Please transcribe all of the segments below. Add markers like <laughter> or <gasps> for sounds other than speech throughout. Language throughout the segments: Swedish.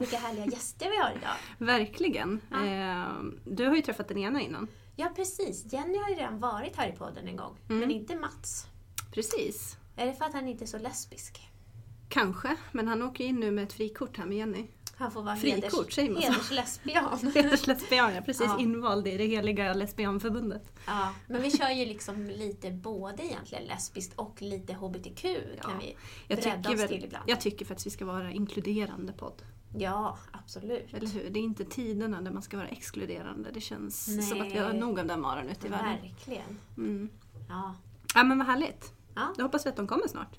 Vilka härliga gäster vi har idag. Verkligen. Ja. Eh, du har ju träffat den ena innan. Ja precis, Jenny har ju redan varit här i podden en gång. Mm. Men inte Mats. Precis. Är det för att han inte är så lesbisk? Kanske, men han åker in nu med ett frikort här med Jenny. Han får vara Frikort, så? hederslesbian. <laughs> Hederslesbian, ja precis. Ja. Invald i det heliga lesbianförbundet. ja, men vi kör ju liksom lite både egentligen lesbiskt och lite HBTQ kan Ja. vi Jag bredda oss väl, till ibland. jag tycker för att vi ska vara inkluderande podd. Ja, absolut. Eller hur? Det är inte tiderna där man ska vara exkluderande. Det känns Nej. som att vi har nog av den varan ute i världen. Verkligen. Mm. Ja. Ja men vad härligt. Ja. Då hoppas vi att de kommer snart.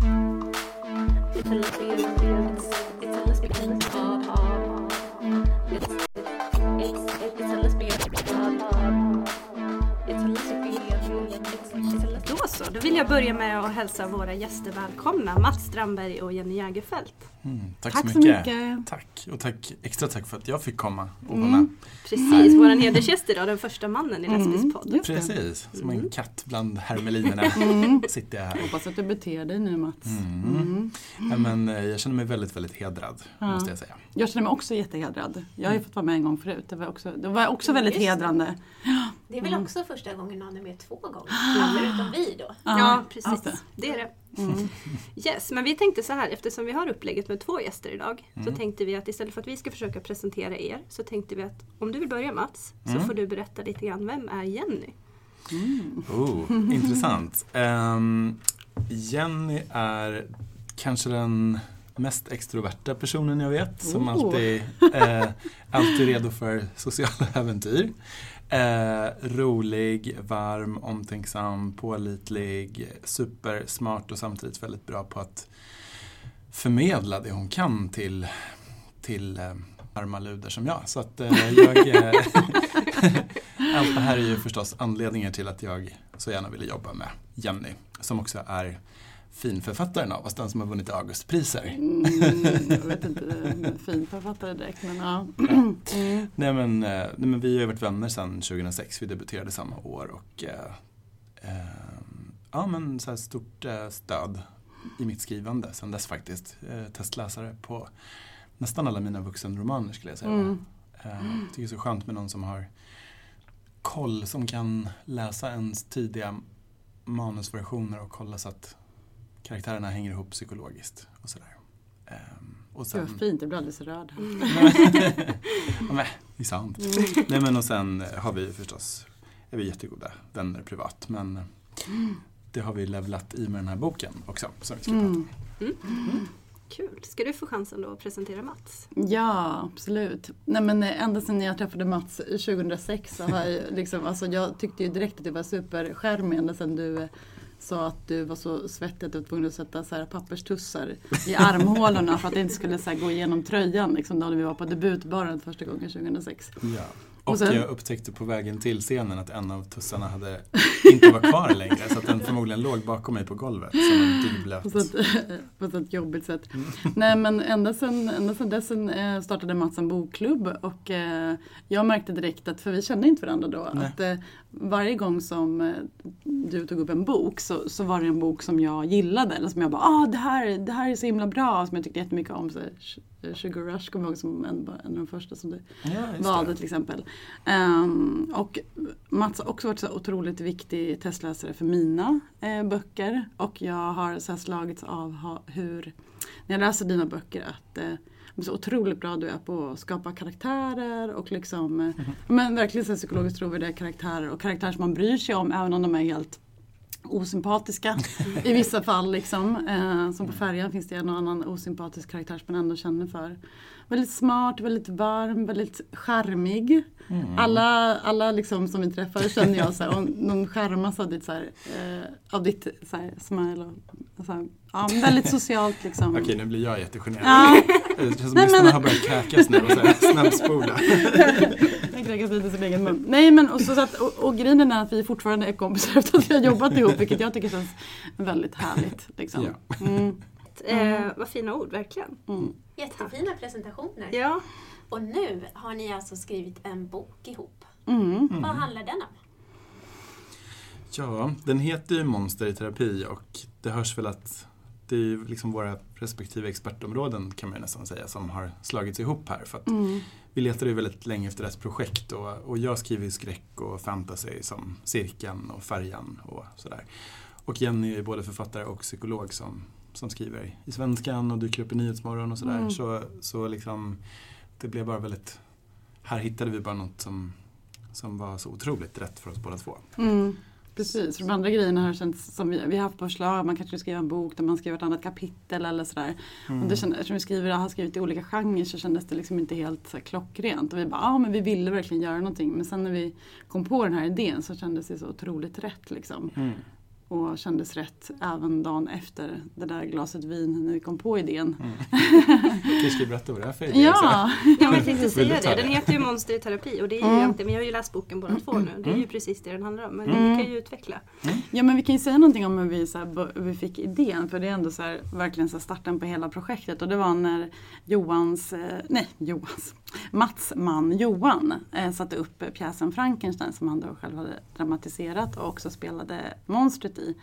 It's a lesbian, it's, it's a lesbian så, då vill jag börja med att hälsa våra gäster välkomna. Mats Strandberg och Jenny Jägerfelt. Mm, tack, Tack så mycket. mycket. Tack. Och tack, extra tack för att jag fick komma och vara Mm. med. Precis, vår hedersgäst idag, den första mannen i Mm, Lesbisk podd. Precis, som Mm. en katt bland hermelinerna <laughs> Mm. sitter jag här. Hoppas att du beter dig nu Mats. Mm. Mm. Ja, men, eh, jag känner mig väldigt, väldigt hedrad, Ja. måste jag säga. Jag känner mig också jättehedrad. Jag har ju fått vara med en gång förut. Det var också, det var också Mm, väldigt just hedrande. Det är väl Mm. också första gången någon är med två gånger? <gasps> Förutom vi då. Ja, just precis. det. Det är det. Mm. Yes, men vi tänkte så här, eftersom vi har upplägget med två gäster idag, så Mm. tänkte vi att istället för att vi ska försöka presentera er, så tänkte vi att om du vill börja Mats, så Mm. får du berätta lite grann, vem är Jenny? Mm. Oh, <laughs> intressant. Ehm, Jenny är kanske den mest extroverta personen jag vet. Som Oh. alltid, eh, alltid redo för sociala äventyr. Eh, rolig, varm, omtänksam, pålitlig, supersmart och samtidigt väldigt bra på att förmedla det hon kan till, till eh, arma luder som jag. Så att eh, jag... Eh, <laughs> allt det här är ju förstås anledningar till att jag så gärna ville jobba med Jenny. Som också är finförfattaren av oss, den som har vunnit Augustpriser. Mm, jag vet inte, fin författare direkt men ja. <clears throat> Mm. Nej men, eh, nej men vi har ju varit vänner sedan 2006, vi debuterade samma år och eh, eh, ja men så här stort eh, stöd i mitt skrivande sedan dess faktiskt. Testläsare på nästan alla mina vuxenromaner skulle jag säga. Mm. Jag tycker det är så skönt med någon som har koll, som kan läsa ens tidiga manusversioner och kolla så att karaktärerna hänger ihop psykologiskt och sådär. Eh, och Det var sen, fint, jag blir alldeles rörd. Mm. ja, <laughs> men, det är sant. Mm. Nej men och sen har vi förstås, är vi jättegoda vänner privat men det har vi levlat i med den här boken också som vi ska prata om. Mm. Kul! Ska du få chansen då att presentera Mats? Ja, absolut. Nej, men eh, ända sedan jag träffade Mats 2006 så har jag liksom, alltså jag tyckte ju direkt att det var superskärmig ända sedan du eh, sa att du var så svettig att du var tvungen att sätta så här papperstussar i armhålorna för att det inte skulle så här gå igenom tröjan liksom, då när vi var på debutbaren första gången 2006. Ja. Och, Och sen- jag upptäckte på vägen till scenen att en av tussarna hade inte var kvar längre så att den förmodligen låg bakom mig på golvet som en. På ett, <laughs> på så ett jobbigt sätt. Mm. Nej men ända sedan, ända sedan dess eh, startade Mats en bokklubb och eh, jag märkte direkt att, för vi kände inte varandra då, Nej. att eh, varje gång som du tog upp en bok så, så var det en bok som jag gillade. Eller som jag bara, ah det här, det här är så himla bra, som jag tyckte jättemycket om. Så, Sugar Rush kommer jag ihåg som en, en av de första som du Ja, valde till exempel. Ehm, och Mats har också varit så otroligt viktig testläsare för mina eh, böcker. Och jag har så slagits av ha, hur, när jag läser dina böcker, att eh, så otroligt bra du är på att skapa karaktärer och liksom, eh, men verkligen så psykologiskt trovärdiga karaktärer och karaktärer som man bryr sig om även om de är helt osympatiska i vissa fall. Liksom. Eh, som på färjan finns det en och annan osympatisk karaktär som man ändå känner för. Väldigt smart, väldigt varm, väldigt charmig. Mm. Alla, alla liksom som vi träffar känner jag så här, och de charmas av ditt, så här, eh, av ditt så här, smile. Och, så här, ja, men väldigt socialt liksom. Okej, nu blir jag jättegenerad. Ja, Det känns som Nej, lyssnarna men- har börjat kräkas nu och snabbspola. <laughs> jag kräkas lite i sin egen mun. Nej men och, så, så att, och, och grejen är att vi fortfarande är kompisar efter att vi har jobbat ihop vilket jag tycker känns väldigt härligt. Liksom. Ja. Mm, Eh, vad fina ord, verkligen. mm. Jättefina presentationer. Ja, Och nu har ni alltså skrivit en bok ihop. Mm. Vad handlar den om? Ja, den heter ju Monster i terapi och det hörs väl att det är ju liksom våra respektive expertområden kan man ju nästan säga som har slagits ihop här. För att Mm. vi letade ju väldigt länge efter ett projekt och, och jag skriver ju skräck och fantasy som Cirkeln och Färjan och sådär. Och Jenny är både författare och psykolog som, som skriver i Svenskan och dyker upp i Nyhetsmorgon och sådär. Mm. Så, så liksom, det blev bara väldigt, här hittade vi bara något som, som var så otroligt rätt för oss båda två. Mm. Precis, för de andra grejerna har känts som vi, vi har haft på förslag, man kanske skriva en bok där man skriver ett annat kapitel eller sådär. Mm. Och det kändes, eftersom vi skriver, har skrivit i olika genrer så kändes det liksom inte helt så här, klockrent. Och vi bara, ja men vi ville verkligen göra någonting. Men sen när vi kom på den här idén så kändes det så otroligt rätt liksom. Mm. Och kändes rätt även dagen efter det där glaset vin när vi kom på idén. Mm. <laughs> Kanske ska berätta vad det är för idé? Ja! Ja, men säga det. Den heter ju Monster i terapi och det är ju Mm. egentligen, vi har ju läst boken båda två nu. Det är ju precis det den handlar om. Men Mm. vi kan ju utveckla. Ja men vi kan ju säga någonting om hur vi, så här, vi fick idén för det är ändå så här, verkligen så starten på hela projektet och det var när Johans, eh, nej Johans, Mats man Johan eh, satte upp pjäsen Frankenstein som han då själv hade dramatiserat och också spelade monstret i.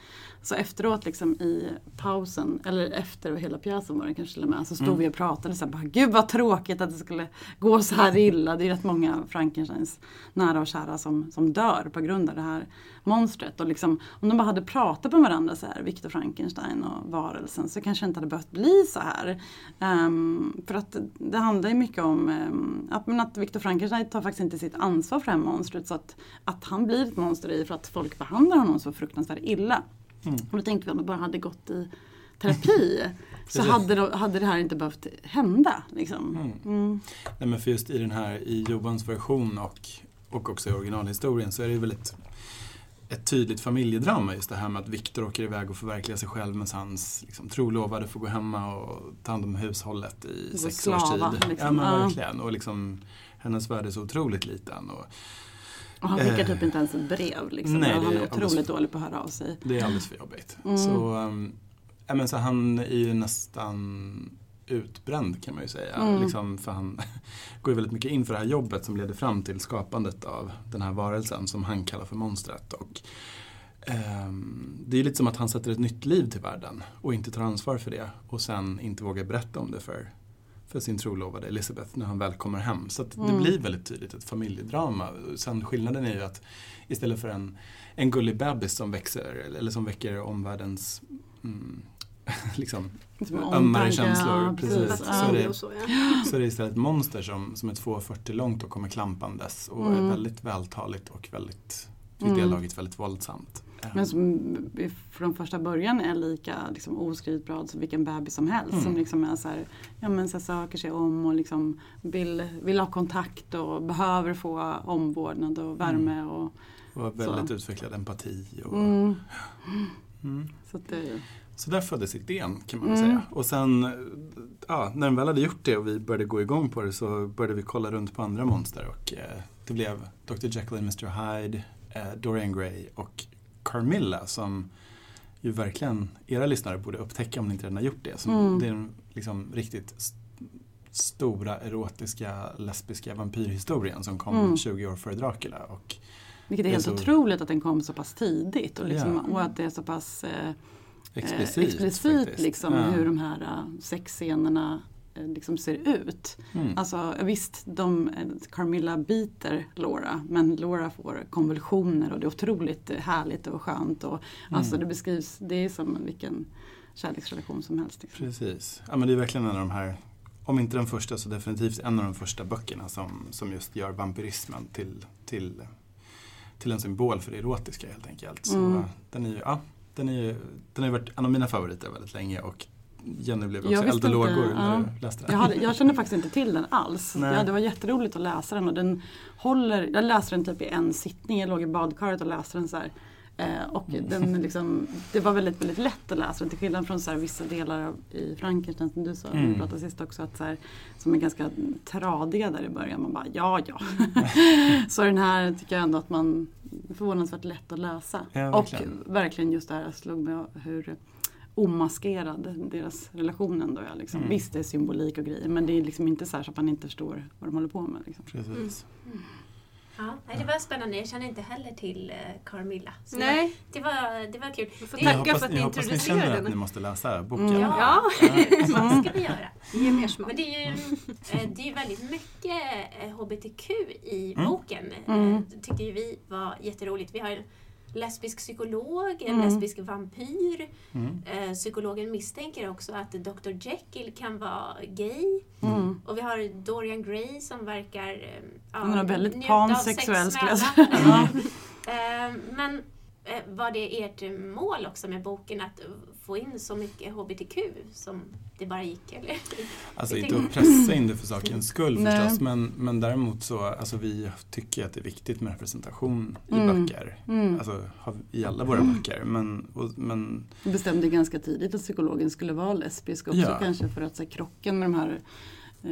Så efteråt liksom i pausen, eller efter hela pjäsen var det kanske till och med, så stod Mm. vi och pratade så här, bara, gud vad tråkigt att det skulle gå så här illa. Det är rätt många Frankensteins nära och kära som, som dör på grund av det här monstret. Och liksom, om de bara hade pratat med varandra så här, Viktor Frankenstein och varelsen, så kanske det inte hade behövt bli så här. Ehm, för att det handlar ju mycket om um, att, men att Viktor Frankenstein tar faktiskt inte sitt ansvar för det här monstret. Så att, att han blir ett monster är för att folk behandlar honom så fruktansvärt illa. Mm. Och då tänkte vi om de bara hade gått i terapi <laughs> så hade, det- hade det här inte behövt hända. Liksom. Mm. Mm. Nej, men för just i den här, i Johans version och, och också i originalhistorien så är det väldigt ett tydligt familjedrama just det här med att Viktor åker iväg och förverkligar sig själv medan hans liksom, trolovade får gå hemma och ta hand om hushållet i sex slava, års tid. liksom. Ja men verkligen. Och liksom, hennes värld är så otroligt liten. Och Och han skickar Eh. typ inte ens ett brev. Liksom. Nej, han är är alldeles otroligt för- dålig på att höra av sig. det är alldeles för jobbigt. Mm. Så, ja, men så han är ju nästan utbränd kan man ju säga. Mm. Liksom, för han <laughs> går ju väldigt mycket in för det här jobbet som leder fram till skapandet av den här varelsen som han kallar för monstret. Och, ehm, det är lite som att han sätter ett nytt liv till världen och inte tar ansvar för det och sen inte vågar berätta om det för, för sin trolovade Elizabeth när han väl kommer hem. Så att det Mm. blir väldigt tydligt ett familjedrama. Sen skillnaden är ju att istället för en, en gullig bebis som växer eller som väcker omvärldens mm, <laughs> liksom, Liksom ömmare känslor, ja, precis. precis. Så Ja. är det- så, ja. så är det istället ett monster som, som är 2,40 långt och kommer klampandes och Mm. är väldigt vältaligt och väldigt, i det Mm. laget väldigt våldsamt. Men som från första början är lika liksom, oskrivet blad som vilken bebis som helst. Mm. Som liksom är så här, ja, men så söker sig om och liksom vill, vill ha kontakt och behöver få omvårdnad och värme. Och, och väldigt så. utvecklad empati. Och, mm, mm. så det, Så där föddes idén kan man Mm. säga. Och sen ja, när den väl hade gjort det och vi började gå igång på det så började vi kolla runt på andra monster och eh, det blev Dr. Jekyll and Mr. Hyde, eh, Dorian Gray och Carmilla som ju verkligen era lyssnare borde upptäcka om ni inte redan har gjort det. Som, Mm. Det är liksom riktigt st- stora erotiska lesbiska vampyrhistorien som kom Mm. 20 år före Dracula. Och vilket är är helt så- otroligt att den kom så pass tidigt. Och, liksom, Ja. och att det är så pass eh, explicit. eh, explicit liksom, Ja. hur de här uh, sexscenerna eh, liksom ser ut. Mm. Alltså visst, de, eh, Carmilla biter Laura men Laura får konvulsioner och det är otroligt eh, härligt och skönt. Och, Alltså Mm. det beskrivs, det är som vilken kärleksrelation som helst. Liksom. Precis. Ja, men det är verkligen en av de här, om inte den första så definitivt en av de första böckerna som, som just gör vampyrismen till, till, till en symbol för det erotiska helt enkelt. Så Mm. den är ju, ja, den är ju, den har ju varit en av mina favoriter väldigt länge och Jenny blev Jag också visste eld och inte, lågor när du läste den. Jag, hade, jag kände faktiskt inte till den alls. Ja, det var jätteroligt att läsa den och den håller, jag läste den typ i en sittning, jag låg i badkaret och läste den så här. Eh, och den liksom, det var väldigt, väldigt lätt att läsa den till skillnad från så här, vissa delar av, i Frankenstein som du sa, Mm. vi pratade sist också, att så här, som är ganska tradiga där i början. Man bara ja, ja. <laughs> så den här tycker jag ändå att man är förvånansvärt lätt att läsa. Ja, och verkligen. verkligen just det här slog mig hur omaskerad deras relation ändå är. Liksom. Mm. Visst det är symbolik och grejer men det är liksom inte så, här så att man inte förstår vad de håller på med. Liksom. Precis. Ja, nej, det var spännande. Jag känner inte heller till eh, Carmilla. Så Nej, Det var, det var kul. du får Jag tacka hoppas, för att jag ni hoppas ni introducerade känner att ni måste läsa boken. Mm. Ja, Ja, det ska vi göra. ge mer smak. Men det är ju eh, det är ju väldigt mycket eh, HBTQ i Mm. boken. Mm. Eh, Det tyckte ju vi var jätteroligt. Vi har lesbisk psykolog, en Mm. lesbisk vampyr. Mm. Eh, Psykologen misstänker också att Dr Jekyll kan vara gay. Mm. Och vi har Dorian Gray som verkar eh, ja, är väldigt pansexuell, sex skulle jag säga. <laughs> Eh, Men eh, var det ert mål också med boken att få in så mycket HBTQ som det bara gick? Eller? Alltså inte att pressa in det för sakens skull Nej. förstås men, men däremot så, alltså vi tycker att det är viktigt med representation i Mm. böcker. Mm. Alltså i alla våra böcker. Men, och, men bestämde ganska tidigt att psykologen skulle vara lesbisk också Ja. kanske för att så, här, krocken med de här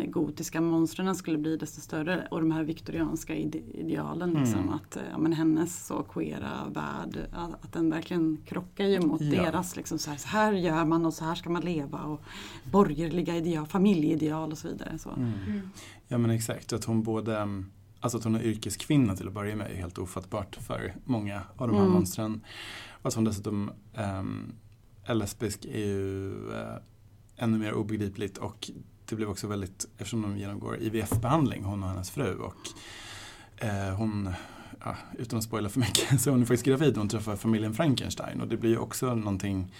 gotiska monstren skulle bli desto större och de här viktorianska ide idealen. Liksom, Mm. Att eh, ja, men hennes så queera värld, att, att den verkligen krockar ju mot Ja. deras liksom, så, här, så här gör man och så här ska man leva och borgerliga ideal, familjeideal och så vidare. Så. mm. Mm. Ja men exakt, att hon både Alltså att hon är yrkeskvinna till att börja med är helt ofattbart för många av de här Mm. monstren. Och att hon dessutom um, är lesbisk är ju eh, ännu mer obegripligt och det blev också väldigt, eftersom de genomgår IVF-behandling, hon och hennes fru. Och eh, hon, ja, utan att spoila för mycket, <laughs> så hon är faktiskt gravid och hon träffar familjen Frankenstein. Och det blir ju också någonting,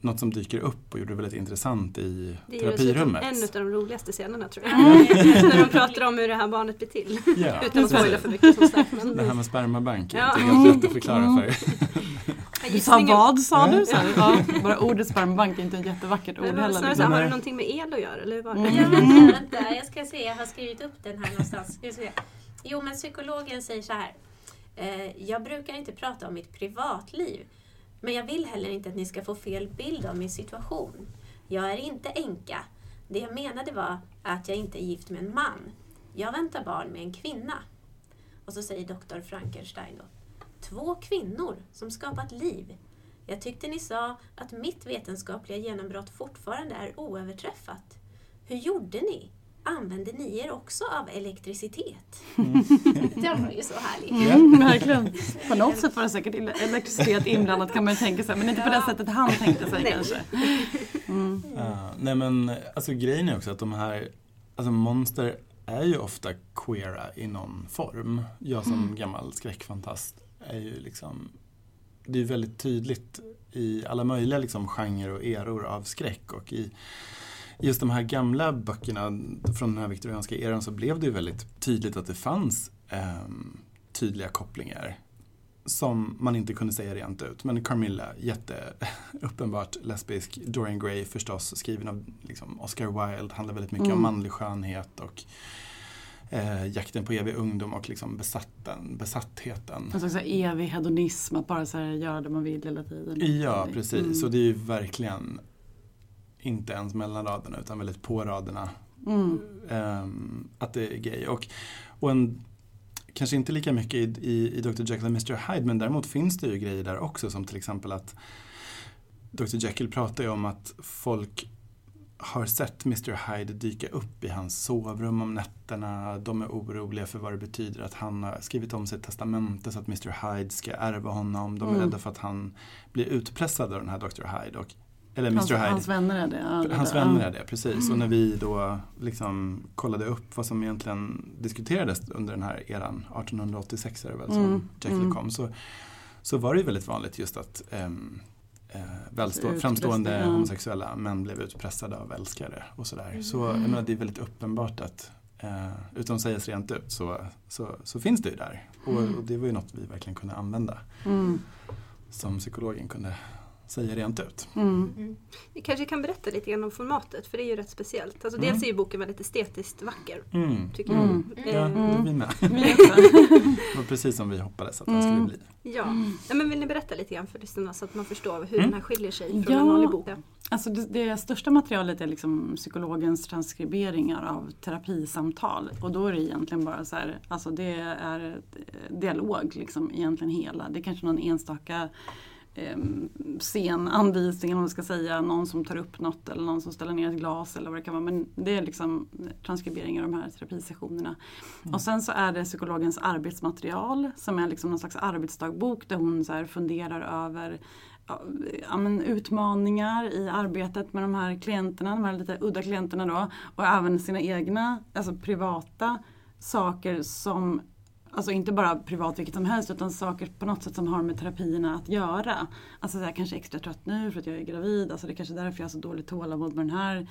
något som dyker upp och gjorde det väldigt intressant i Det är ju dessutom terapirummet. en av de roligaste scenerna tror jag. <laughs> När de pratar om hur det här barnet blir till. Ja, Utan att spoila för mycket som sagt. Men Det här med spermabank är Ja. lätt att förklara för <laughs> Du sa vad sa du? Så här, ja, bara ordet spermabank är inte ett jättevackert ord Men vad- heller. snarare så här, har det någonting med el att göra? Eller det? Mm. Ja, vänta, vänta, jag ska se, jag har skrivit upp den här någonstans. Jo, men psykologen säger så här. Eh, jag brukar inte prata om mitt privatliv, men jag vill heller inte att ni ska få fel bild av min situation. Jag är inte änka. Det jag menade var att jag inte är gift med en man. Jag väntar barn med en kvinna. Och så säger doktor Frankenstein då. Två kvinnor som skapat liv. Jag tyckte ni sa att mitt vetenskapliga genombrott fortfarande är oöverträffat. Hur gjorde ni? Använde ni er också av elektricitet? <laughs> Den var ju så härlig. Mm, verkligen. På något sätt var det säkert ele- elektricitet inblandat kan man ju tänka sig. Men inte på det sättet han tänkte sig Nej. kanske. Mm. <laughs> Ja, nej men alltså grejen är också att de här, alltså monster är ju ofta queera i någon form. Jag som gammal skräckfantast är ju liksom, det är väldigt tydligt i alla möjliga liksom genrer och eror av skräck och i just de här gamla böckerna från den här viktorianska eran så blev det ju väldigt tydligt att det fanns ehm, tydliga kopplingar som man inte kunde säga rent ut. Men Carmilla, jätteuppenbart <laughs> lesbisk. Dorian Gray förstås, skriven av liksom, Oscar Wilde, handlar väldigt mycket Mm. om manlig skönhet och eh, jakten på evig ungdom och liksom besatten, besattheten. En slags så evig hedonism, att bara så här göra det man vill hela tiden. Ja, precis. Mm. Så det är ju verkligen inte ens mellan raderna utan väldigt på raderna Mm. ehm, att det är gay. Och, och en, kanske inte lika mycket i, i, i Dr. Jekyll och Mr. Hyde men däremot finns det ju grejer där också som till exempel att Dr. Jekyll pratar ju om att folk har sett Mr. Hyde dyka upp i hans sovrum om nätterna. De är oroliga för vad det betyder att han har skrivit om sitt testamente så att Mr. Hyde ska ärva honom. De är Mm. rädda för att han blir utpressad av den här Dr. Hyde. Och, eller Mr. Hans, Hyde. hans vänner är det. Ja, det Hans vänner Ja. är det, precis. Och när vi då liksom kollade upp vad som egentligen diskuterades under den här eran, 1886 är det väl som Mm, Jekyll mm. kom, så, så var det ju väldigt vanligt just att um, välstå, framstående ja. homosexuella män blev utpressade av älskare och sådär. Så jag menar, det är väldigt uppenbart att eh, utan att säga rent ut så, så, så finns det ju där. Och, och det var ju något vi verkligen kunde använda Mm. som psykologen kunde säga rent ut. Mm. Vi kanske kan berätta lite grann om formatet för det är ju rätt speciellt. Alltså, Mm. Dels är ju boken väldigt estetiskt vacker. Mm. Tycker Mm. jag. Ja, Eh, det är vi med. Vi också. <laughs> Det var precis som vi hoppades att den skulle Mm. bli. Ja. ja, men vill ni berätta lite grann för lyssnarna så att man förstår hur Mm. den här skiljer sig från Ja. en vanlig bok? Alltså det, det största materialet är liksom psykologens transkriberingar av terapisamtal. Och då är det egentligen bara så här, alltså det är eh, dialog liksom egentligen hela. Det är kanske någon enstaka eh, scenanvisning, vad man ska säga, någon som tar upp något eller någon som ställer ner ett glas eller vad det kan vara. Men det är liksom transkribering av de här terapisessionerna. Och sen så är det psykologens arbetsmaterial som är liksom någon slags arbetsdagbok där hon så funderar över ja, men utmaningar i arbetet med de här klienterna, de här lite udda klienterna då. Och även sina egna, alltså privata saker som Alltså inte bara privat vilket som helst utan saker på något sätt som har med terapierna att göra. Alltså jag kanske är extra trött nu för att jag är gravid. Alltså det är kanske är därför jag har så dåligt tålamod med den här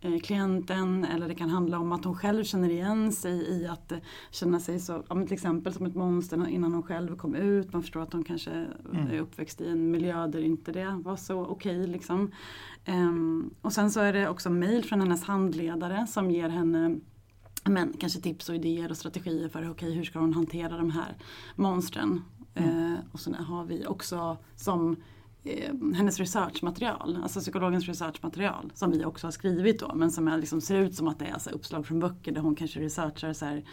eh, klienten. Eller det kan handla om att hon själv känner igen sig i att eh, känna sig så, ja, till exempel som ett monster innan hon själv kom ut. Man förstår att hon kanske Mm. är uppväxt i en miljö där inte det var så okej. liksom. Ehm, och sen så är det också mejl från hennes handledare som ger henne men, kanske tips och idéer och strategier för okay, hur ska hon hantera de här monstren. Eh, och sen har vi också som eh, hennes researchmaterial, alltså psykologens researchmaterial som vi också har skrivit då men som är, liksom, ser ut som att det är alltså, uppslag från böcker där hon kanske researchar så här,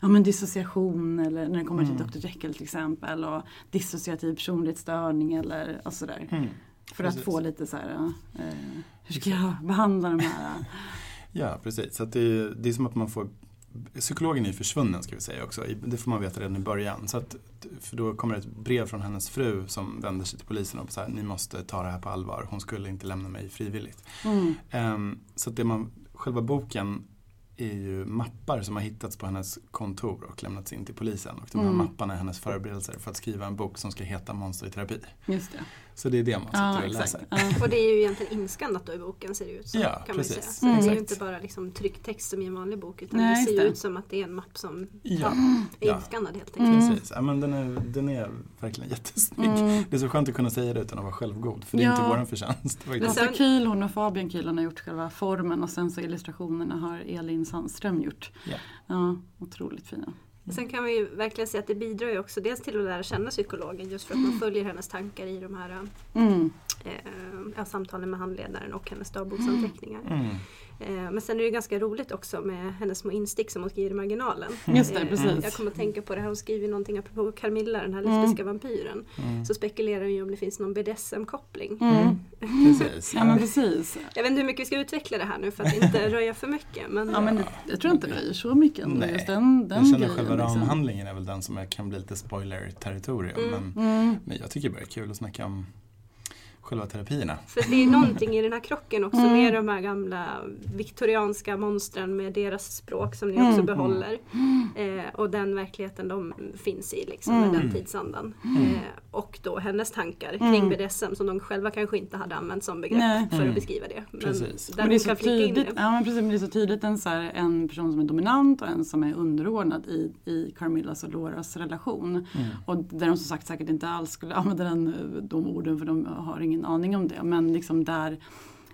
ja, men dissociation eller när det kommer till Dr Jekyll till exempel och dissociativ personlighetsstörning eller och sådär. Mm. För Precis. att få lite så här, eh, hur ska jag behandla de här? <laughs> Ja, precis. Så att det, är, det är som att man får Psykologen är ju försvunnen ska vi säga också. Det får man veta redan i början. Så att, för då kommer det ett brev från hennes fru som vänder sig till polisen och säger ni måste ta det här på allvar. Hon skulle inte lämna mig frivilligt. Mm. Ehm, så att det man, själva boken är ju mappar som har hittats på hennes kontor och lämnats in till polisen. Och de här Mm. mapparna är hennes förberedelser för att skriva en bok som ska heta Monster i terapi. Just det. Så det är det man sitter Ja, och läser. Ja. Och det är ju egentligen inskannat då i boken ser det ut som. Ja, kan precis. Man säga. Så Mm. Det är ju inte bara liksom trycktext som i en vanlig bok utan Nej, det ser ju det. ut som att det är en mapp som Ja, är inskannad helt enkelt. Mm. precis. Ja, men den, är, den är verkligen jättesnygg. Mm. Det är så skönt att kunna säga det utan att vara självgod. För det är Ja. inte våran förtjänst. Faktiskt. sen- så Kyhl, hon och Fabian Kyhl har gjort själva formen och sen så illustrationerna har Elin Sandström gjort. Ja, otroligt fina. Sen kan vi ju verkligen säga att det bidrar ju också dels till att lära känna psykologen just för att man följer hennes tankar i de här Mm. Eh, samtalen med handledaren och hennes dagboksanteckningar. Mm. Eh, men sen är det ju ganska roligt också med hennes små instick som hon skriver i marginalen. Just det, Eh, precis. Jag kommer att tänka på det här, hon skriver någonting apropå Carmilla, den här Mm. lesbiska vampyren. Mm. Så spekulerar hon ju om det finns någon BDSM-koppling. Mm. Precis. Ja men precis. Jag vet inte hur mycket vi ska utveckla det här nu för att inte <laughs> röja för mycket. Men, Ja, men det, jag tror inte det är så mycket ändå. Nej. Just den, den jag känner grejen, själva liksom. ramhandlingen är väl den som är, kan bli lite spoiler-territorium. Mm. Men, Mm. men jag tycker bara det är kul att snacka om själva terapierna. För det är någonting i den här krocken också Mm. med de här gamla viktorianska monstren med deras språk som ni Mm. också behåller. Eh, och den verkligheten de finns i liksom, med Mm. den tidsandan. Mm. Eh, och då hennes tankar Mm. kring BDSM som de själva kanske inte hade använt som begrepp Nej. för Mm. att beskriva det. Men Precis. där Men det är så tydligt, det. ja, men precis, men det är så tydligt en, så här, en person som är dominant och en som är underordnad i, i Carmillas och Lauras relation. Mm. Och där de som sagt säkert inte alls skulle använda den, de orden för de har ingen aning om det. Men liksom där,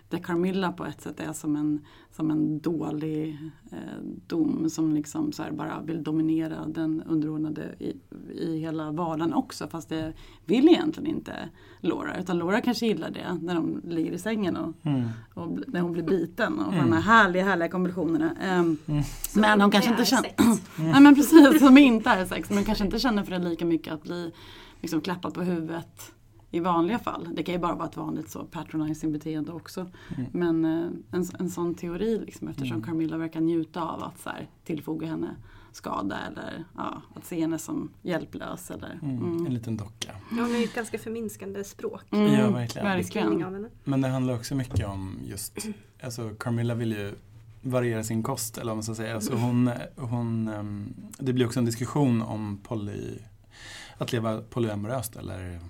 där Carmilla på ett sätt är som en, som en dålig eh, dom som liksom så här bara vill dominera den underordnade i, i hela vardagen också. Fast det vill egentligen inte Laura. Utan Laura kanske gillar det när de ligger i sängen och Mm. och bl- när hon blir biten och Mm. de här härliga, härliga konvulsionerna. Ehm, Mm. Men hon kanske inte känner... sex. Nej men precis, som inte är sex. Men kanske inte känner för det lika mycket att bli liksom, klappad på huvudet i vanliga fall. Det kan ju bara vara ett vanligt så patronizing beteende också. Mm. Men eh, en, en sån teori liksom, eftersom Mm. Carmilla verkar njuta av att så här, tillfoga henne skada eller ja, att se henne som hjälplös. Eller, Mm. mm. En liten docka. Ja, hon har ju ett ganska förminskande språk. Mm, Ja, verkligen. Verkligen. Men det handlar också mycket om just, alltså Carmilla vill ju variera sin kost eller vad man ska säga. Alltså hon, hon, ehm, det blir också en diskussion om poly, att leva polyamoröst eller,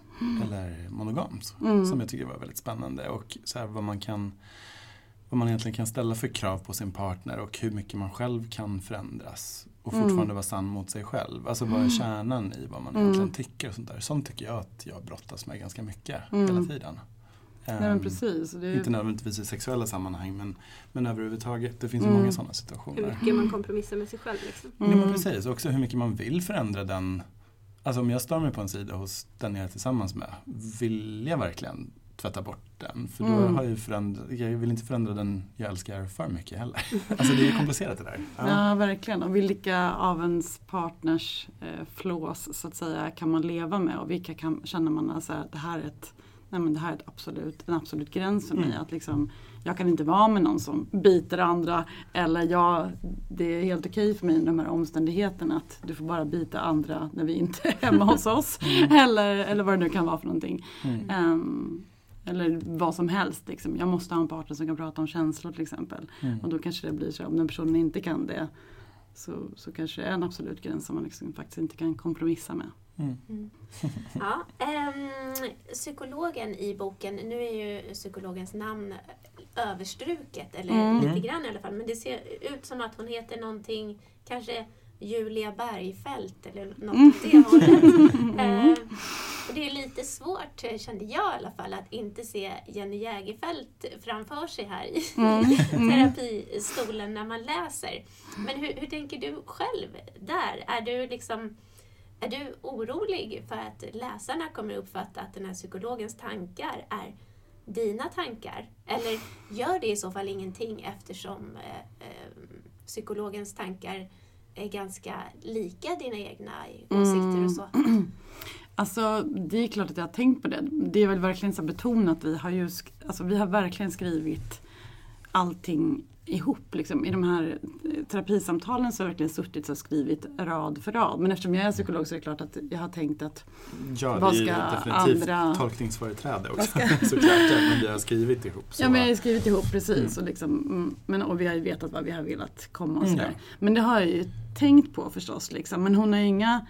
eller monogamt. Mm. Som jag tycker var väldigt spännande och så här, vad man kan vad man egentligen kan ställa för krav på sin partner och hur mycket man själv kan förändras och Mm. fortfarande vara sann mot sig själv. Alltså vad är kärnan i vad man Mm. egentligen tycker och sånt där. Sånt tycker jag att jag brottas med ganska mycket Mm. hela tiden. Nej men Ehm, precis. Det är, inte nödvändigtvis i sexuella sammanhang men, men överhuvudtaget. Det finns Mm. många sådana Hur situationer. mycket man kompromissar med sig själv. Liksom. Ja, men Mm. precis, också hur mycket man vill förändra den. Alltså om jag står mig på en sida hos den jag är tillsammans med, vill jag verkligen tvätta bort den. För då Mm. har jag ju förändrat, jag vill inte förändra den jag älskar för mycket heller. <laughs> Alltså det är komplicerat det där. Ja. verkligen. Och vilka av ens partners eh, flås så att säga kan man leva med och vilka kan, känner man alltså, att det här är ett Nej, men det här är ett absolut, en absolut gräns för mig. Mm. Att liksom, jag kan inte vara med någon som biter andra. Eller jag, det är helt okej för mig i de här omständigheterna att du får bara bita andra när vi inte är hemma hos oss. Eller, eller vad det nu kan vara för någonting. Mm. Ehm, eller vad som helst. Liksom. Jag måste ha en partner som kan prata om känslor till exempel. Mm. Och då kanske det blir så om den personen inte kan det så, så kanske det är en absolut gräns som man liksom faktiskt inte kan kompromissa med. Mm. <laughs> Ja, ehm, psykologen i boken, nu är ju psykologens namn överstruket, eller Mm. lite grann i alla fall, men det ser ut som att hon heter någonting, kanske Julia Bergfeldt eller något Mm. åt det hållet. <laughs> Ehm, och det är lite svårt, eh, kände jag i alla fall, att inte se Jenny Jägerfeldt framför sig här i <laughs> Mm. terapistolen när man läser. Men hur, hur tänker du själv där? Är du liksom är du orolig för att läsarna kommer uppfatta att den här psykologens tankar är dina tankar? Eller gör det i så fall ingenting eftersom eh, eh, psykologens tankar är ganska lika dina egna åsikter och så? <clears throat> Alltså det är klart att jag har tänkt på det. Det är väl verkligen så betonat. Vi har ju alltså, vi har verkligen skrivit allting ihop. Liksom. I de här eh, terapisamtalen så har jag verkligen suttit och skrivit rad för rad. Men eftersom jag är psykolog så är det klart att jag har tänkt att Ja, Vad det är ju ska definitivt andra- tolkningsföreträde också. <laughs> Såklart, om vi har skrivit ihop. Så. Ja men jag har skrivit ihop precis Mm. och, liksom, mm, men, och vi har ju vetat vad vi har velat komma och Mm, sådär. ja. Men det har jag ju tänkt på förstås. Liksom. Men hon har inga